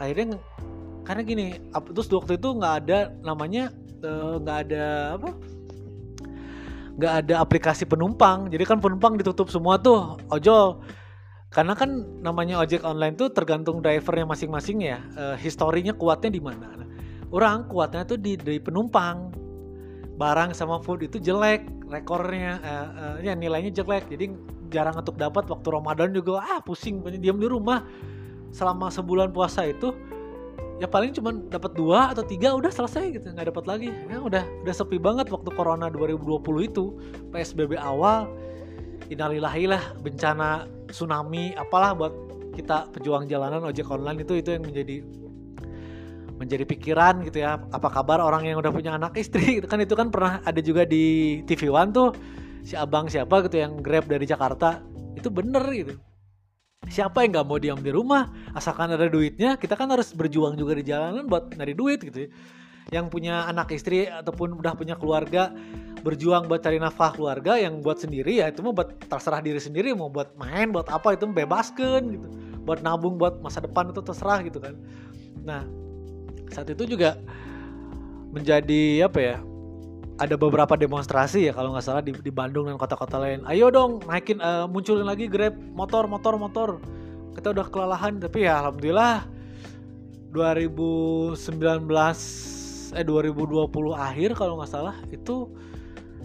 akhirnya karena gini terus waktu itu nggak ada namanya eh, nggak uh, ada apa nggak ada aplikasi penumpang. Jadi kan penumpang ditutup semua tuh ojol. Karena kan namanya ojek online tuh tergantung drivernya masing-masing ya. Uh, historinya kuatnya di mana. Nah, orang kuatnya tuh di dari penumpang. Barang sama food itu jelek rekornya uh, uh, ya nilainya jelek. Jadi jarang untuk dapat waktu Ramadan juga. Ah pusing diam di rumah. Selama sebulan puasa itu ya paling cuma dapat dua atau tiga udah selesai gitu nggak dapat lagi. Ya udah udah sepi banget waktu Corona 2020 itu. PSBB awal inalilahi lah bencana tsunami apalah buat kita pejuang jalanan ojek online itu itu yang menjadi menjadi pikiran gitu ya. Apa kabar orang yang udah punya anak istri? <laughs> Gitu kan itu kan pernah ada juga di TV One tuh si abang siapa gitu yang grab dari Jakarta. Itu bener gitu siapa yang nggak mau diam di rumah asalkan ada duitnya kita kan harus berjuang juga di jalanan buat nyari duit gitu ya. yang punya anak istri ataupun udah punya keluarga berjuang buat cari nafkah keluarga yang buat sendiri ya itu mau buat terserah diri sendiri mau buat main buat apa itu bebaskan gitu buat nabung buat masa depan itu terserah gitu kan nah saat itu juga menjadi apa ya ada beberapa demonstrasi ya kalau nggak salah di, di Bandung dan kota-kota lain. Ayo dong naikin uh, munculin lagi grab motor motor motor. Kita udah kelelahan tapi ya alhamdulillah 2019 eh 2020 akhir kalau nggak salah itu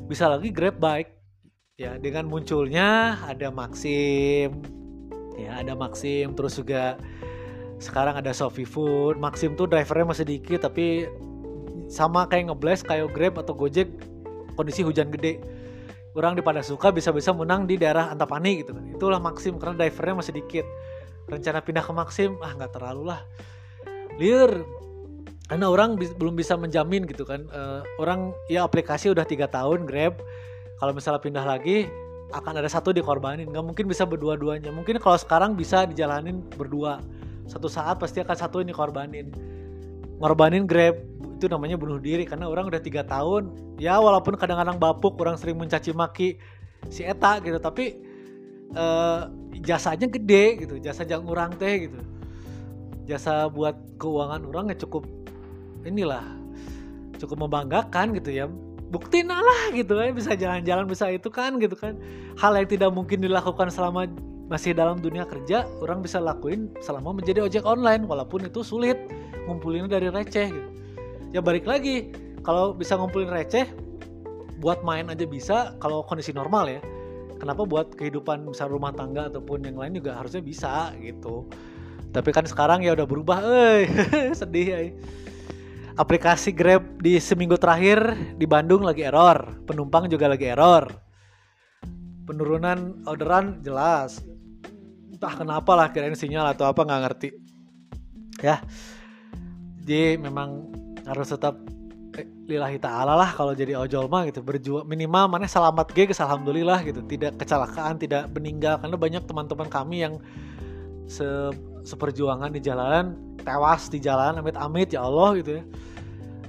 bisa lagi grab bike. Ya dengan munculnya ada Maxim. Ya ada Maxim terus juga sekarang ada Sofi Food. Maxim tuh drivernya masih dikit tapi sama kayak ngeblast kayak Grab atau Gojek kondisi hujan gede. Orang di pada suka bisa-bisa menang di daerah Antapani gitu kan. Itulah Maxim karena drivernya masih dikit. Rencana pindah ke Maxim ah nggak terlalu lah. Liar karena orang bi belum bisa menjamin gitu kan. Uh, orang ya aplikasi udah tiga tahun Grab. Kalau misalnya pindah lagi akan ada satu dikorbanin. Nggak mungkin bisa berdua-duanya. Mungkin kalau sekarang bisa dijalanin berdua. Satu saat pasti akan satu ini korbanin ngorbanin Grab itu namanya bunuh diri karena orang udah tiga tahun ya walaupun kadang-kadang bapuk orang sering mencaci maki si Eta gitu tapi uh, jasanya gede gitu jasa jangan orang teh gitu. Jasa buat keuangan orang ya cukup inilah cukup membanggakan gitu ya. Bukti lah gitu kan bisa jalan-jalan bisa itu kan gitu kan. Hal yang tidak mungkin dilakukan selama masih dalam dunia kerja orang bisa lakuin selama menjadi ojek online walaupun itu sulit ngumpulinnya dari receh gitu ya balik lagi kalau bisa ngumpulin receh buat main aja bisa kalau kondisi normal ya kenapa buat kehidupan misal rumah tangga ataupun yang lain juga harusnya bisa gitu tapi kan sekarang ya udah berubah eh <laughs> sedih ya aplikasi Grab di seminggu terakhir di Bandung lagi error, penumpang juga lagi error. Penurunan orderan jelas. Entah kenapa lah kirain sinyal atau apa nggak ngerti. Ya. Jadi memang harus tetap eh, lillahi ta'ala lah kalau jadi ojol mah gitu. Berjuang minimal mana selamat ge alhamdulillah gitu. Tidak kecelakaan tidak meninggal. Karena banyak teman-teman kami yang se seperjuangan di jalanan tewas di jalan amit-amit ya Allah gitu ya.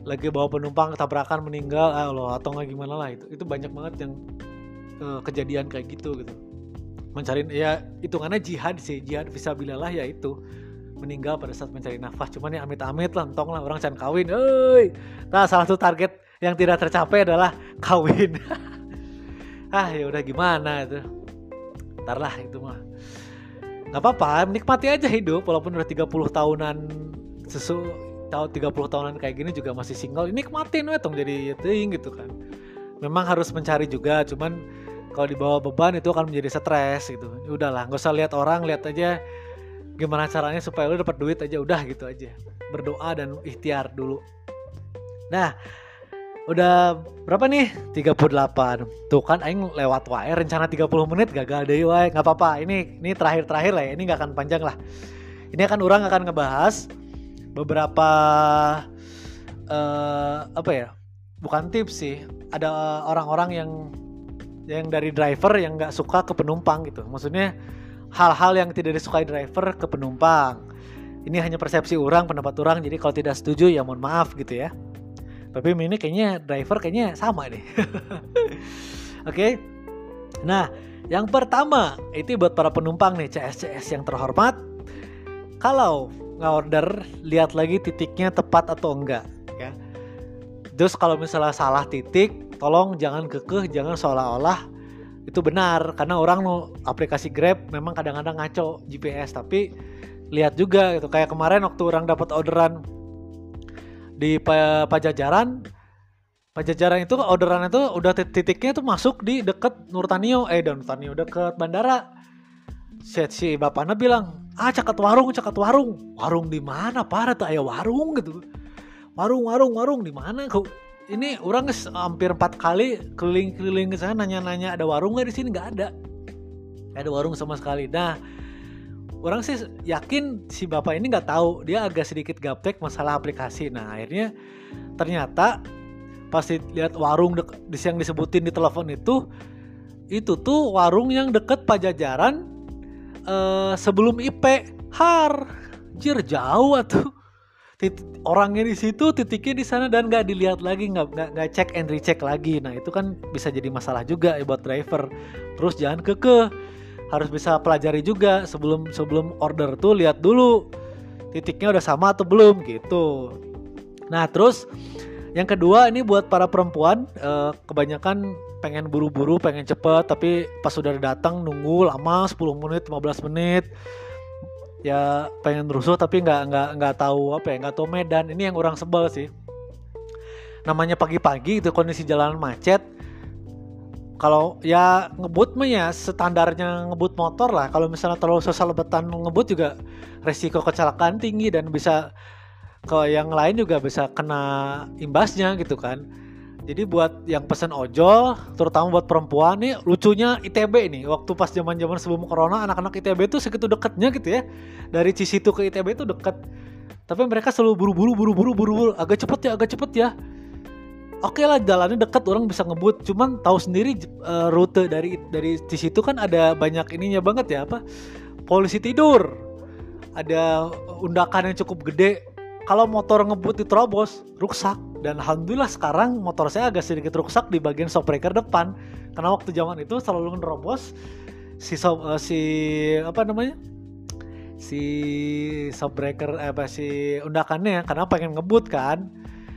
Lagi bawa penumpang ketabrakan meninggal ah Allah atau nggak gimana lah itu. Itu banyak banget yang uh, kejadian kayak gitu gitu. Mencari ya hitungannya jihad sih jihad visabilillah ya itu meninggal pada saat mencari nafas cuman ya amit-amit lah entong lah orang can kawin. Oi. nah salah satu target yang tidak tercapai adalah <laughs> kawin. <laughs> Ah ya udah gimana itu? Ntar lah itu mah. Nggak apa-apa nikmati aja hidup. Walaupun udah 30 tahunan sesu tahun 30 tahunan kayak gini juga masih single nikmatin we tong jadi ting gitu kan. Memang harus mencari juga cuman kalau dibawa beban itu akan menjadi stres gitu. Udahlah nggak usah lihat orang lihat aja gimana caranya supaya lu dapat duit aja udah gitu aja. Berdoa dan ikhtiar dulu. Nah udah berapa nih? 38 tuh kan aing lewat wae rencana 30 menit gagal deh wae. Nggak apa-apa ini ini terakhir-terakhir lah ya ini nggak akan panjang lah. Ini akan orang akan ngebahas beberapa uh, apa ya bukan tips sih. Ada orang-orang yang yang dari driver yang nggak suka ke penumpang gitu. Maksudnya hal-hal yang tidak disukai driver ke penumpang. Ini hanya persepsi orang pendapat orang jadi kalau tidak setuju ya mohon maaf gitu ya. Tapi ini kayaknya driver kayaknya sama deh. <laughs> Oke. Okay? nah yang pertama itu buat para penumpang nih CS CS yang terhormat. Kalau order lihat lagi titiknya tepat atau enggak ya. Terus kalau misalnya salah titik tolong jangan kekeh jangan seolah-olah itu benar karena orang lo aplikasi Grab memang kadang-kadang ngaco GPS tapi lihat juga gitu. Kayak kemarin waktu orang dapat orderan di Pajajaran Pajajaran itu orderan itu udah titiknya tuh masuk di deket Nurtanio eh dan Nurtanio deket bandara. Si, si bapaknya bilang ah cakat warung cakat warung. Warung di mana para tuh ayah warung? Gitu. Warung warung warung di mana kau ini orang hampir empat kali keliling-keliling ke sana nanya-nanya ada warung nggak di sini? Nggak ada. Gak ada warung sama sekali. Nah orang sih yakin si bapak ini nggak tahu. Dia agak sedikit gaptek masalah aplikasi. Nah akhirnya ternyata pasti lihat warung yang disebutin di telepon itu itu tuh warung yang deket pajajaran uh, sebelum IP har jir jauh atuh titik, orangnya di situ titiknya di sana dan nggak dilihat lagi nggak nggak cek and recheck lagi. Nah itu kan bisa jadi masalah juga ya buat driver. Terus jangan keke harus bisa pelajari juga sebelum sebelum order tuh lihat dulu titiknya udah sama atau belum gitu. Nah terus yang kedua ini buat para perempuan uh, kebanyakan pengen buru-buru, pengen cepet tapi pas sudah datang nunggu lama 10 menit, 15 menit. Ya pengen rusuh tapi nggak nggak nggak tahu apa ya, nggak tahu medan. Ini yang orang sebel sih. Namanya pagi-pagi itu kondisi jalan macet. Kalau ya ngebut mah ya standarnya ngebut motor lah. Kalau misalnya terlalu sosial lebetan ngebut juga resiko kecelakaan tinggi dan bisa ke yang lain juga bisa kena imbasnya gitu kan jadi buat yang pesen ojol terutama buat perempuan nih lucunya ITB ini. Waktu pas zaman zaman sebelum corona anak-anak ITB itu segitu deketnya gitu ya. Dari Cisitu ke ITB itu deket. Tapi mereka selalu buru-buru buru-buru buru-buru. Agak cepet ya agak cepet ya. Oke lah jalannya deket orang bisa ngebut. Cuman tahu sendiri uh, rute dari dari di situ kan ada banyak ininya banget ya apa? Polisi tidur. Ada undakan yang cukup gede kalau motor ngebut diterobos rusak. Dan alhamdulillah sekarang motor saya agak sedikit rusak di bagian shock breaker depan. Karena waktu zaman itu selalu ngerobos si so, uh, si apa namanya? Si shock breaker eh, apa si undakannya karena pengen ngebut kan.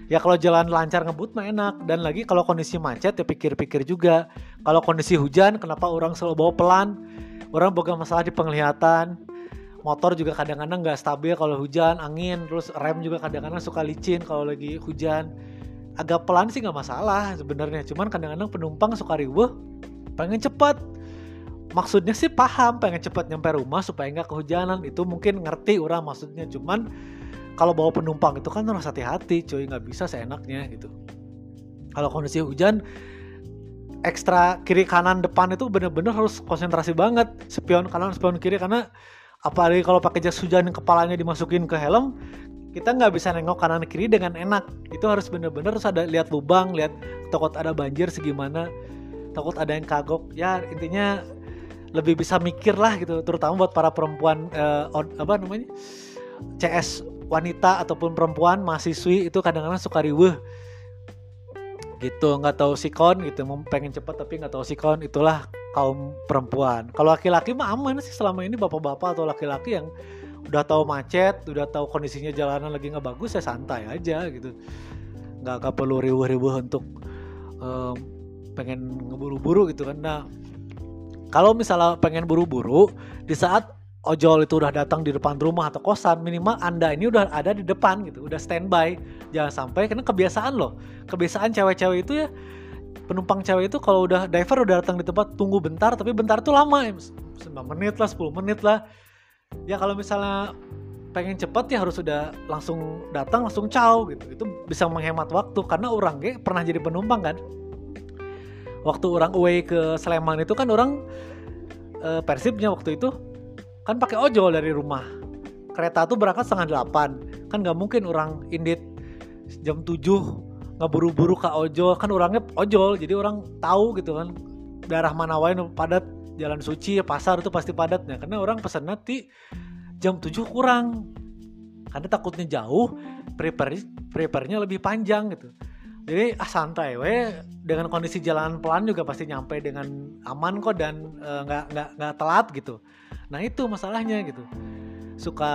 Ya kalau jalan lancar ngebut mah enak. Dan lagi kalau kondisi macet ya pikir-pikir juga. Kalau kondisi hujan kenapa orang selalu bawa pelan? Orang boga masalah di penglihatan motor juga kadang-kadang nggak stabil kalau hujan angin terus rem juga kadang-kadang suka licin kalau lagi hujan. Agak pelan sih nggak masalah sebenarnya cuman kadang-kadang penumpang suka riuh pengen cepat maksudnya sih paham pengen cepat nyampe rumah supaya nggak kehujanan itu mungkin ngerti orang maksudnya cuman kalau bawa penumpang itu kan harus hati-hati cuy nggak bisa seenaknya gitu. Kalau kondisi hujan ekstra kiri kanan depan itu bener-bener harus konsentrasi banget spion kanan spion kiri karena apalagi kalau pakai jas hujan kepalanya dimasukin ke helm kita nggak bisa nengok kanan kiri dengan enak. Itu harus bener-bener harus ada lihat lubang lihat takut ada banjir segimana takut ada yang kagok. Ya intinya lebih bisa mikir lah gitu terutama buat para perempuan eh, apa namanya CS wanita ataupun perempuan mahasiswi itu kadang-kadang suka riweh gitu nggak tahu sikon gitu mau pengen cepet tapi nggak tahu sikon itulah kaum perempuan. Kalau laki-laki mah aman sih selama ini bapak-bapak atau laki-laki yang udah tahu macet udah tahu kondisinya jalanan lagi nggak bagus ya santai aja gitu. Nggak nggak perlu riuh-riuh untuk um, pengen ngeburu-buru gitu kan. Nah kalau misalnya pengen buru-buru di saat ojol itu udah datang di depan rumah atau kosan minimal anda ini udah ada di depan gitu udah standby. Jangan sampai karena kebiasaan loh. Kebiasaan cewek-cewek itu ya penumpang cewek itu kalau udah driver udah datang di tempat tunggu bentar tapi bentar tuh lama 9 menit lah 10 menit lah. Ya kalau misalnya pengen cepet ya harus sudah langsung datang langsung caw gitu. Itu bisa menghemat waktu karena orang ge pernah jadi penumpang kan. Waktu orang away ke Sleman itu kan orang e, persibnya waktu itu kan pakai ojol dari rumah. Kereta tuh berangkat setengah delapan. Kan nggak mungkin orang indit jam tujuh nggak buru-buru ke ojol. Kan orangnya ojol jadi orang tahu gitu kan. Daerah mana wae padat jalan suci pasar itu pasti padatnya karena orang pesan nanti jam 7 kurang. Karena takutnya jauh prepare prepare lebih panjang gitu. Jadi ah santai we. Dengan kondisi jalan pelan juga pasti nyampe dengan aman kok dan eh, nggak uh, nggak nggak telat gitu nah itu masalahnya gitu. Suka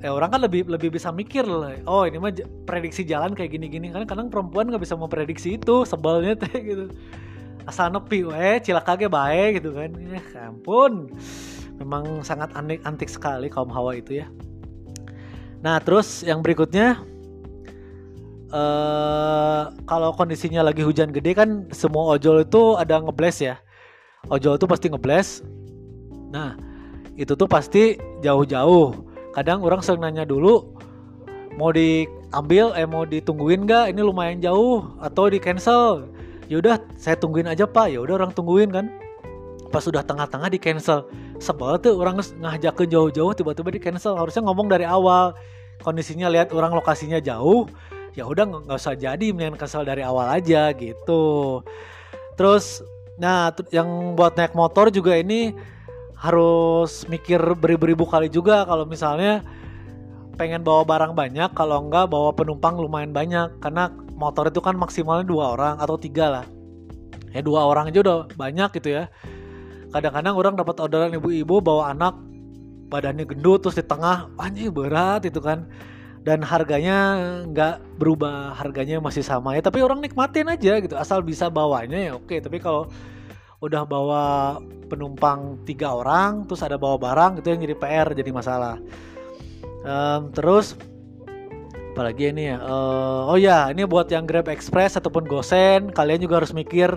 ya orang kan lebih lebih bisa mikir loh oh ini mah prediksi jalan kayak gini-gini. Kan kadang perempuan nggak bisa memprediksi itu sebelnya teh <laughs> gitu. Asal nepi weh cilakage baik gitu kan. Ya ampun. Memang sangat antik antik sekali kaum hawa itu ya. Nah terus yang berikutnya uh, kalau kondisinya lagi hujan gede kan semua ojol itu ada ngebles ya. Ojol itu pasti ngebles nah itu tuh pasti jauh-jauh. Kadang orang sering nanya dulu mau diambil eh mau ditungguin gak ini lumayan jauh atau di cancel? Yaudah saya tungguin aja pak. Ya udah orang tungguin kan. Pas sudah tengah-tengah di cancel. Sebel tuh orang ngajakin jauh-jauh tiba-tiba di cancel. Harusnya ngomong dari awal. Kondisinya lihat orang lokasinya jauh ya udah nggak usah jadi mendingan kesel dari awal aja gitu. Terus nah yang buat naik motor juga ini harus mikir beribu-ribu kali juga kalau misalnya pengen bawa barang banyak kalau enggak bawa penumpang lumayan banyak. Karena motor itu kan maksimalnya dua orang atau tiga lah. Ya dua orang aja udah banyak gitu ya. Kadang-kadang orang dapat orderan ibu-ibu bawa anak badannya gendut terus di tengah anjing berat itu kan. Dan harganya nggak berubah harganya masih sama ya. Tapi orang nikmatin aja gitu asal bisa bawanya ya oke. Tapi kalau udah bawa penumpang tiga orang terus ada bawa barang itu yang jadi PR jadi masalah. Um, terus apalagi ini ya uh, oh ya ini buat yang Grab Express ataupun Gosen kalian juga harus mikir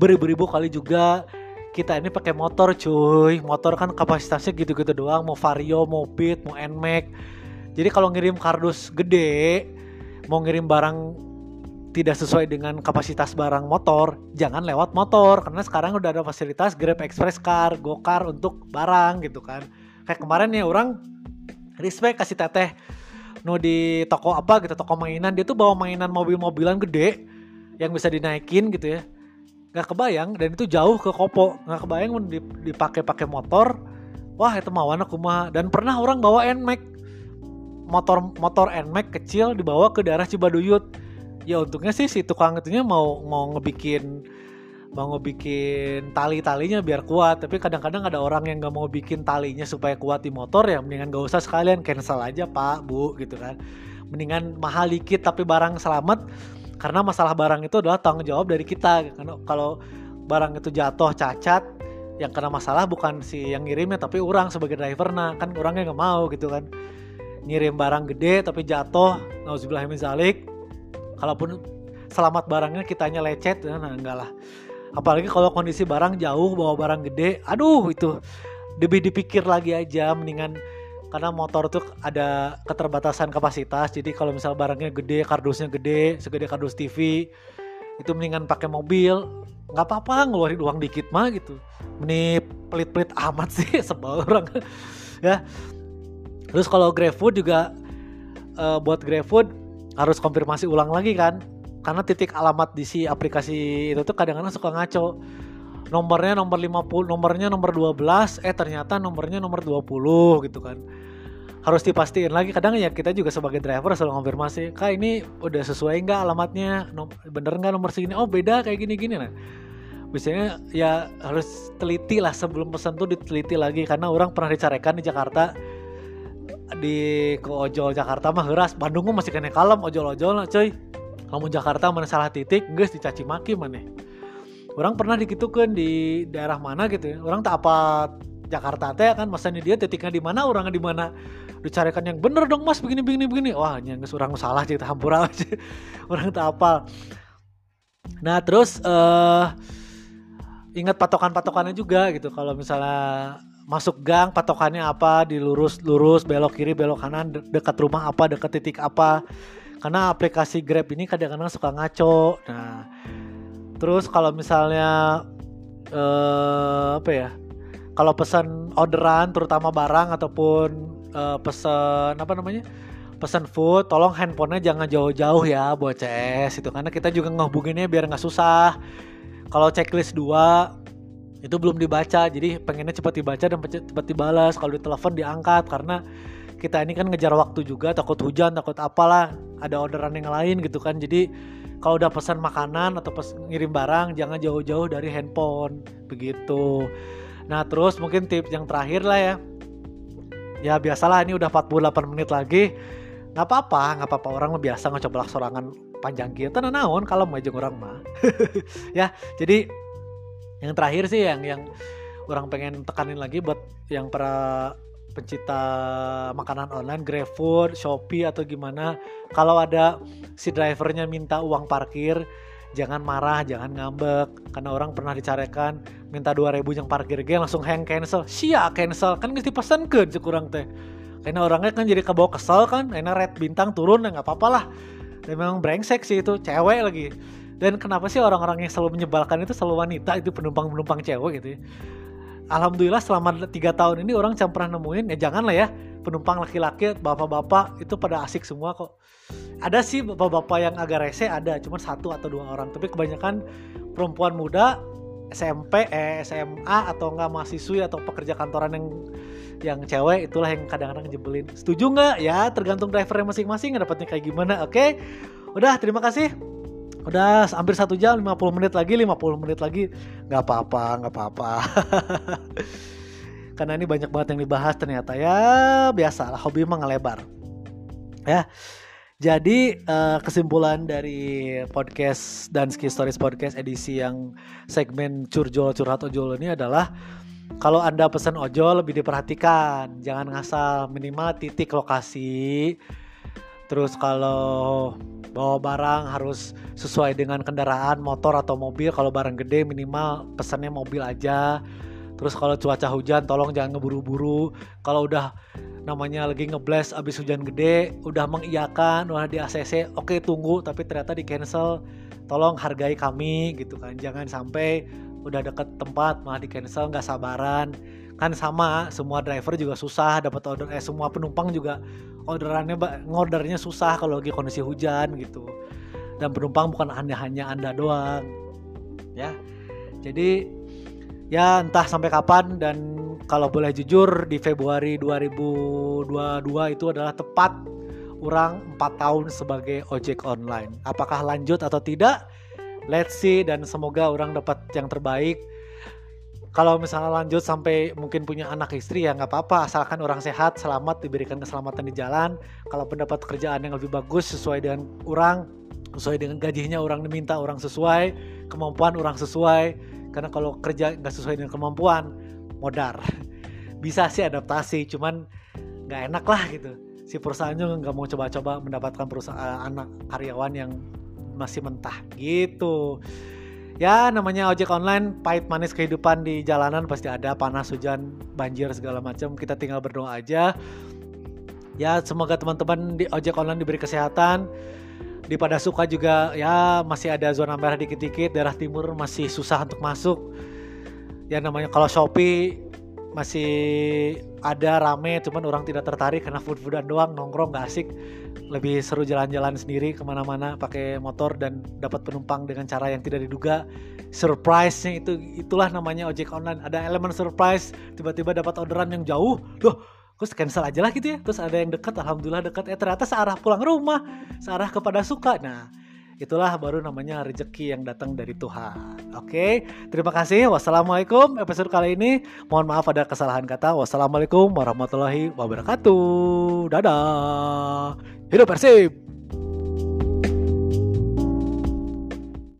beribu-ribu kali juga kita ini pakai motor cuy. Motor kan kapasitasnya gitu-gitu doang mau Vario mau Beat mau Nmax jadi kalau ngirim kardus gede mau ngirim barang tidak sesuai dengan kapasitas barang motor, jangan lewat motor. Karena sekarang udah ada fasilitas Grab Express Car, GoCar untuk barang gitu kan. Kayak kemarin ya orang respect kasih teteh nu di toko apa gitu toko mainan. Dia tuh bawa mainan mobil-mobilan gede yang bisa dinaikin gitu ya. Nggak kebayang dan itu jauh ke Kopo. Nggak kebayang dipakai pakai motor. Wah itu mau anak rumah dan pernah orang bawa Nmax motor motor Nmax kecil dibawa ke daerah Cibaduyut ya untungnya sih si tukang itunya mau mau ngebikin mau ngebikin tali-talinya biar kuat. Tapi kadang-kadang ada orang yang nggak mau bikin talinya supaya kuat di motor ya mendingan gak usah sekalian cancel aja pak bu gitu kan. Mendingan mahal dikit tapi barang selamat karena masalah barang itu adalah tanggung jawab dari kita. Karena kalau barang itu jatuh cacat yang kena masalah bukan si yang ngirimnya tapi orang sebagai driver nah kan orangnya nggak mau gitu kan. Ngirim barang gede tapi jatuh nauzubillahimin zalik kalaupun selamat barangnya kitanya lecet nah enggak lah. Apalagi kalau kondisi barang jauh bawa barang gede aduh itu lebih dipikir lagi aja mendingan karena motor tuh ada keterbatasan kapasitas jadi kalau misal barangnya gede kardusnya gede segede kardus TV itu mendingan pakai mobil. Nggak apa-apa ngeluarin uang dikit mah gitu. Ini pelit-pelit amat sih <laughs> sebel orang ya. Terus kalau GrabFood juga uh, buat GrabFood harus konfirmasi ulang lagi kan? Karena titik alamat di si aplikasi itu tuh kadang-kadang suka ngaco. Nomornya nomor 50 nomornya nomor 12 eh ternyata nomornya nomor 20 gitu kan. Harus dipastiin lagi. Kadang ya kita juga sebagai driver selalu konfirmasi kak ini udah sesuai nggak alamatnya? Bener nggak nomor segini? Oh beda kayak gini gini lah biasanya ya harus teliti lah sebelum pesan tuh diteliti lagi. Karena orang pernah dicarikan di Jakarta di ke ojol Jakarta mah heras Bandung masih kena kalem ojol-ojol lah cuy kamu Jakarta mana salah titik guys dicaci maki mana orang pernah dikitukan di daerah mana gitu ya. Orang tak apa Jakarta teh kan masanya dia titiknya di mana orangnya di mana? Dicarikan yang bener dong mas begini begini begini wah yang orang salah cerita hampur aja. <laughs> Orang tak apa? Nah terus uh, ingat patokan-patokannya juga gitu. Kalau misalnya masuk gang patokannya apa dilurus lurus belok kiri belok kanan de dekat rumah apa dekat titik apa. Karena aplikasi Grab ini kadang-kadang suka ngaco. Nah terus kalau misalnya uh, apa ya kalau pesan orderan terutama barang ataupun uh, pesan apa namanya pesan food tolong handphonenya jangan jauh-jauh ya buat CS itu karena kita juga ngehubunginnya biar nggak susah. Kalau checklist 2 itu belum dibaca jadi pengennya cepat dibaca dan cepat dibalas. Kalau di telepon diangkat karena kita ini kan ngejar waktu juga takut hujan takut apalah ada orderan yang lain gitu kan. Jadi kalau udah pesan makanan atau pes ngirim barang jangan jauh-jauh dari handphone begitu. Nah terus mungkin tips yang terakhir lah ya. Ya biasalah ini udah 48 menit lagi. Nggak apa-apa nggak apa-apa orang biasa ngecoba sorangan panjang gitu nah naon kalau mau orang mah. <laughs> Ya jadi yang terakhir sih yang yang orang pengen tekanin lagi buat yang para pencipta makanan online, GrabFood, Shopee atau gimana, kalau ada si drivernya minta uang parkir, jangan marah, jangan ngambek karena orang pernah dicarikan minta 2000 yang parkir ge langsung hang cancel. Sia cancel kan mesti pesan ke kurang teh. Karena orangnya kan jadi kebawa kesel kan, karena red bintang turun ya nggak apa-apa lah. Memang brengsek sih itu, cewek lagi. Dan kenapa sih orang-orang yang selalu menyebalkan itu selalu wanita itu penumpang-penumpang cewek gitu ya alhamdulillah selama tiga tahun ini orang jangan pernah nemuin ya jangan lah ya penumpang laki-laki bapak-bapak itu pada asik semua kok ada sih bapak-bapak yang agak rese ada cuma satu atau dua orang tapi kebanyakan perempuan muda SMP, eh, SMA atau enggak mahasiswi atau pekerja kantoran yang yang cewek itulah yang kadang-kadang jebelin. Setuju nggak? Ya tergantung drivernya masing-masing dapatnya kayak gimana. Oke, udah terima kasih. Udah hampir satu jam 50 menit lagi 50 menit lagi nggak apa-apa nggak apa-apa. <laughs> Karena ini banyak banget yang dibahas ternyata ya biasalah hobi emang ngelebar. Ya. Jadi uh, kesimpulan dari podcast dan Ski Stories podcast edisi yang segmen curjol curhat ojol ini adalah kalau anda pesan ojol lebih diperhatikan, jangan ngasal minimal titik lokasi. Terus kalau bawa barang harus sesuai dengan kendaraan motor atau mobil. Kalau barang gede minimal pesannya mobil aja. Terus kalau cuaca hujan tolong jangan ngeburu-buru. Kalau udah namanya lagi ngeblast abis hujan gede udah mengiyakan udah di ACC oke tunggu tapi ternyata di cancel tolong hargai kami gitu kan jangan sampai udah deket tempat malah di cancel nggak sabaran kan sama semua driver juga susah dapat order eh semua penumpang juga orderannya ngordernya susah kalau lagi kondisi hujan gitu dan penumpang bukan hanya hanya anda doang ya jadi ya entah sampai kapan dan kalau boleh jujur di Februari 2022 itu adalah tepat orang 4 tahun sebagai ojek online. Apakah lanjut atau tidak? Let's see dan semoga orang dapat yang terbaik. Kalau misalnya lanjut sampai mungkin punya anak istri ya nggak apa-apa. Asalkan orang sehat, selamat, diberikan keselamatan di jalan. Kalau pendapat kerjaan yang lebih bagus sesuai dengan orang, sesuai dengan gajinya orang diminta orang sesuai, kemampuan orang sesuai. Karena kalau kerja nggak sesuai dengan kemampuan, modar. <laughs> Bisa sih adaptasi cuman nggak enak lah gitu. Si perusahaannya nggak mau coba-coba mendapatkan perusahaan anak karyawan yang masih mentah gitu ya namanya ojek online pahit manis kehidupan di jalanan pasti ada panas hujan banjir segala macam kita tinggal berdoa aja. Ya semoga teman-teman di ojek online diberi kesehatan. Di pada suka juga ya masih ada zona merah dikit-dikit daerah timur masih susah untuk masuk. Ya namanya kalau Shopee masih ada rame cuman orang tidak tertarik karena food foodan doang nongkrong gak asik. Lebih seru jalan-jalan sendiri ke mana-mana pakai motor dan dapat penumpang dengan cara yang tidak diduga. Surprise-nya itu itulah namanya ojek online. Ada elemen surprise tiba-tiba dapat orderan yang jauh. Loh terus cancel aja lah gitu ya. Terus ada yang dekat alhamdulillah dekat. Eh ternyata searah pulang rumah searah kepada suka. Nah itulah baru namanya rezeki yang datang dari Tuhan. Oke, terima kasih. Wassalamualaikum. Episode kali ini mohon maaf ada kesalahan kata. Wassalamualaikum warahmatullahi wabarakatuh. Dadah. Hidup Persib.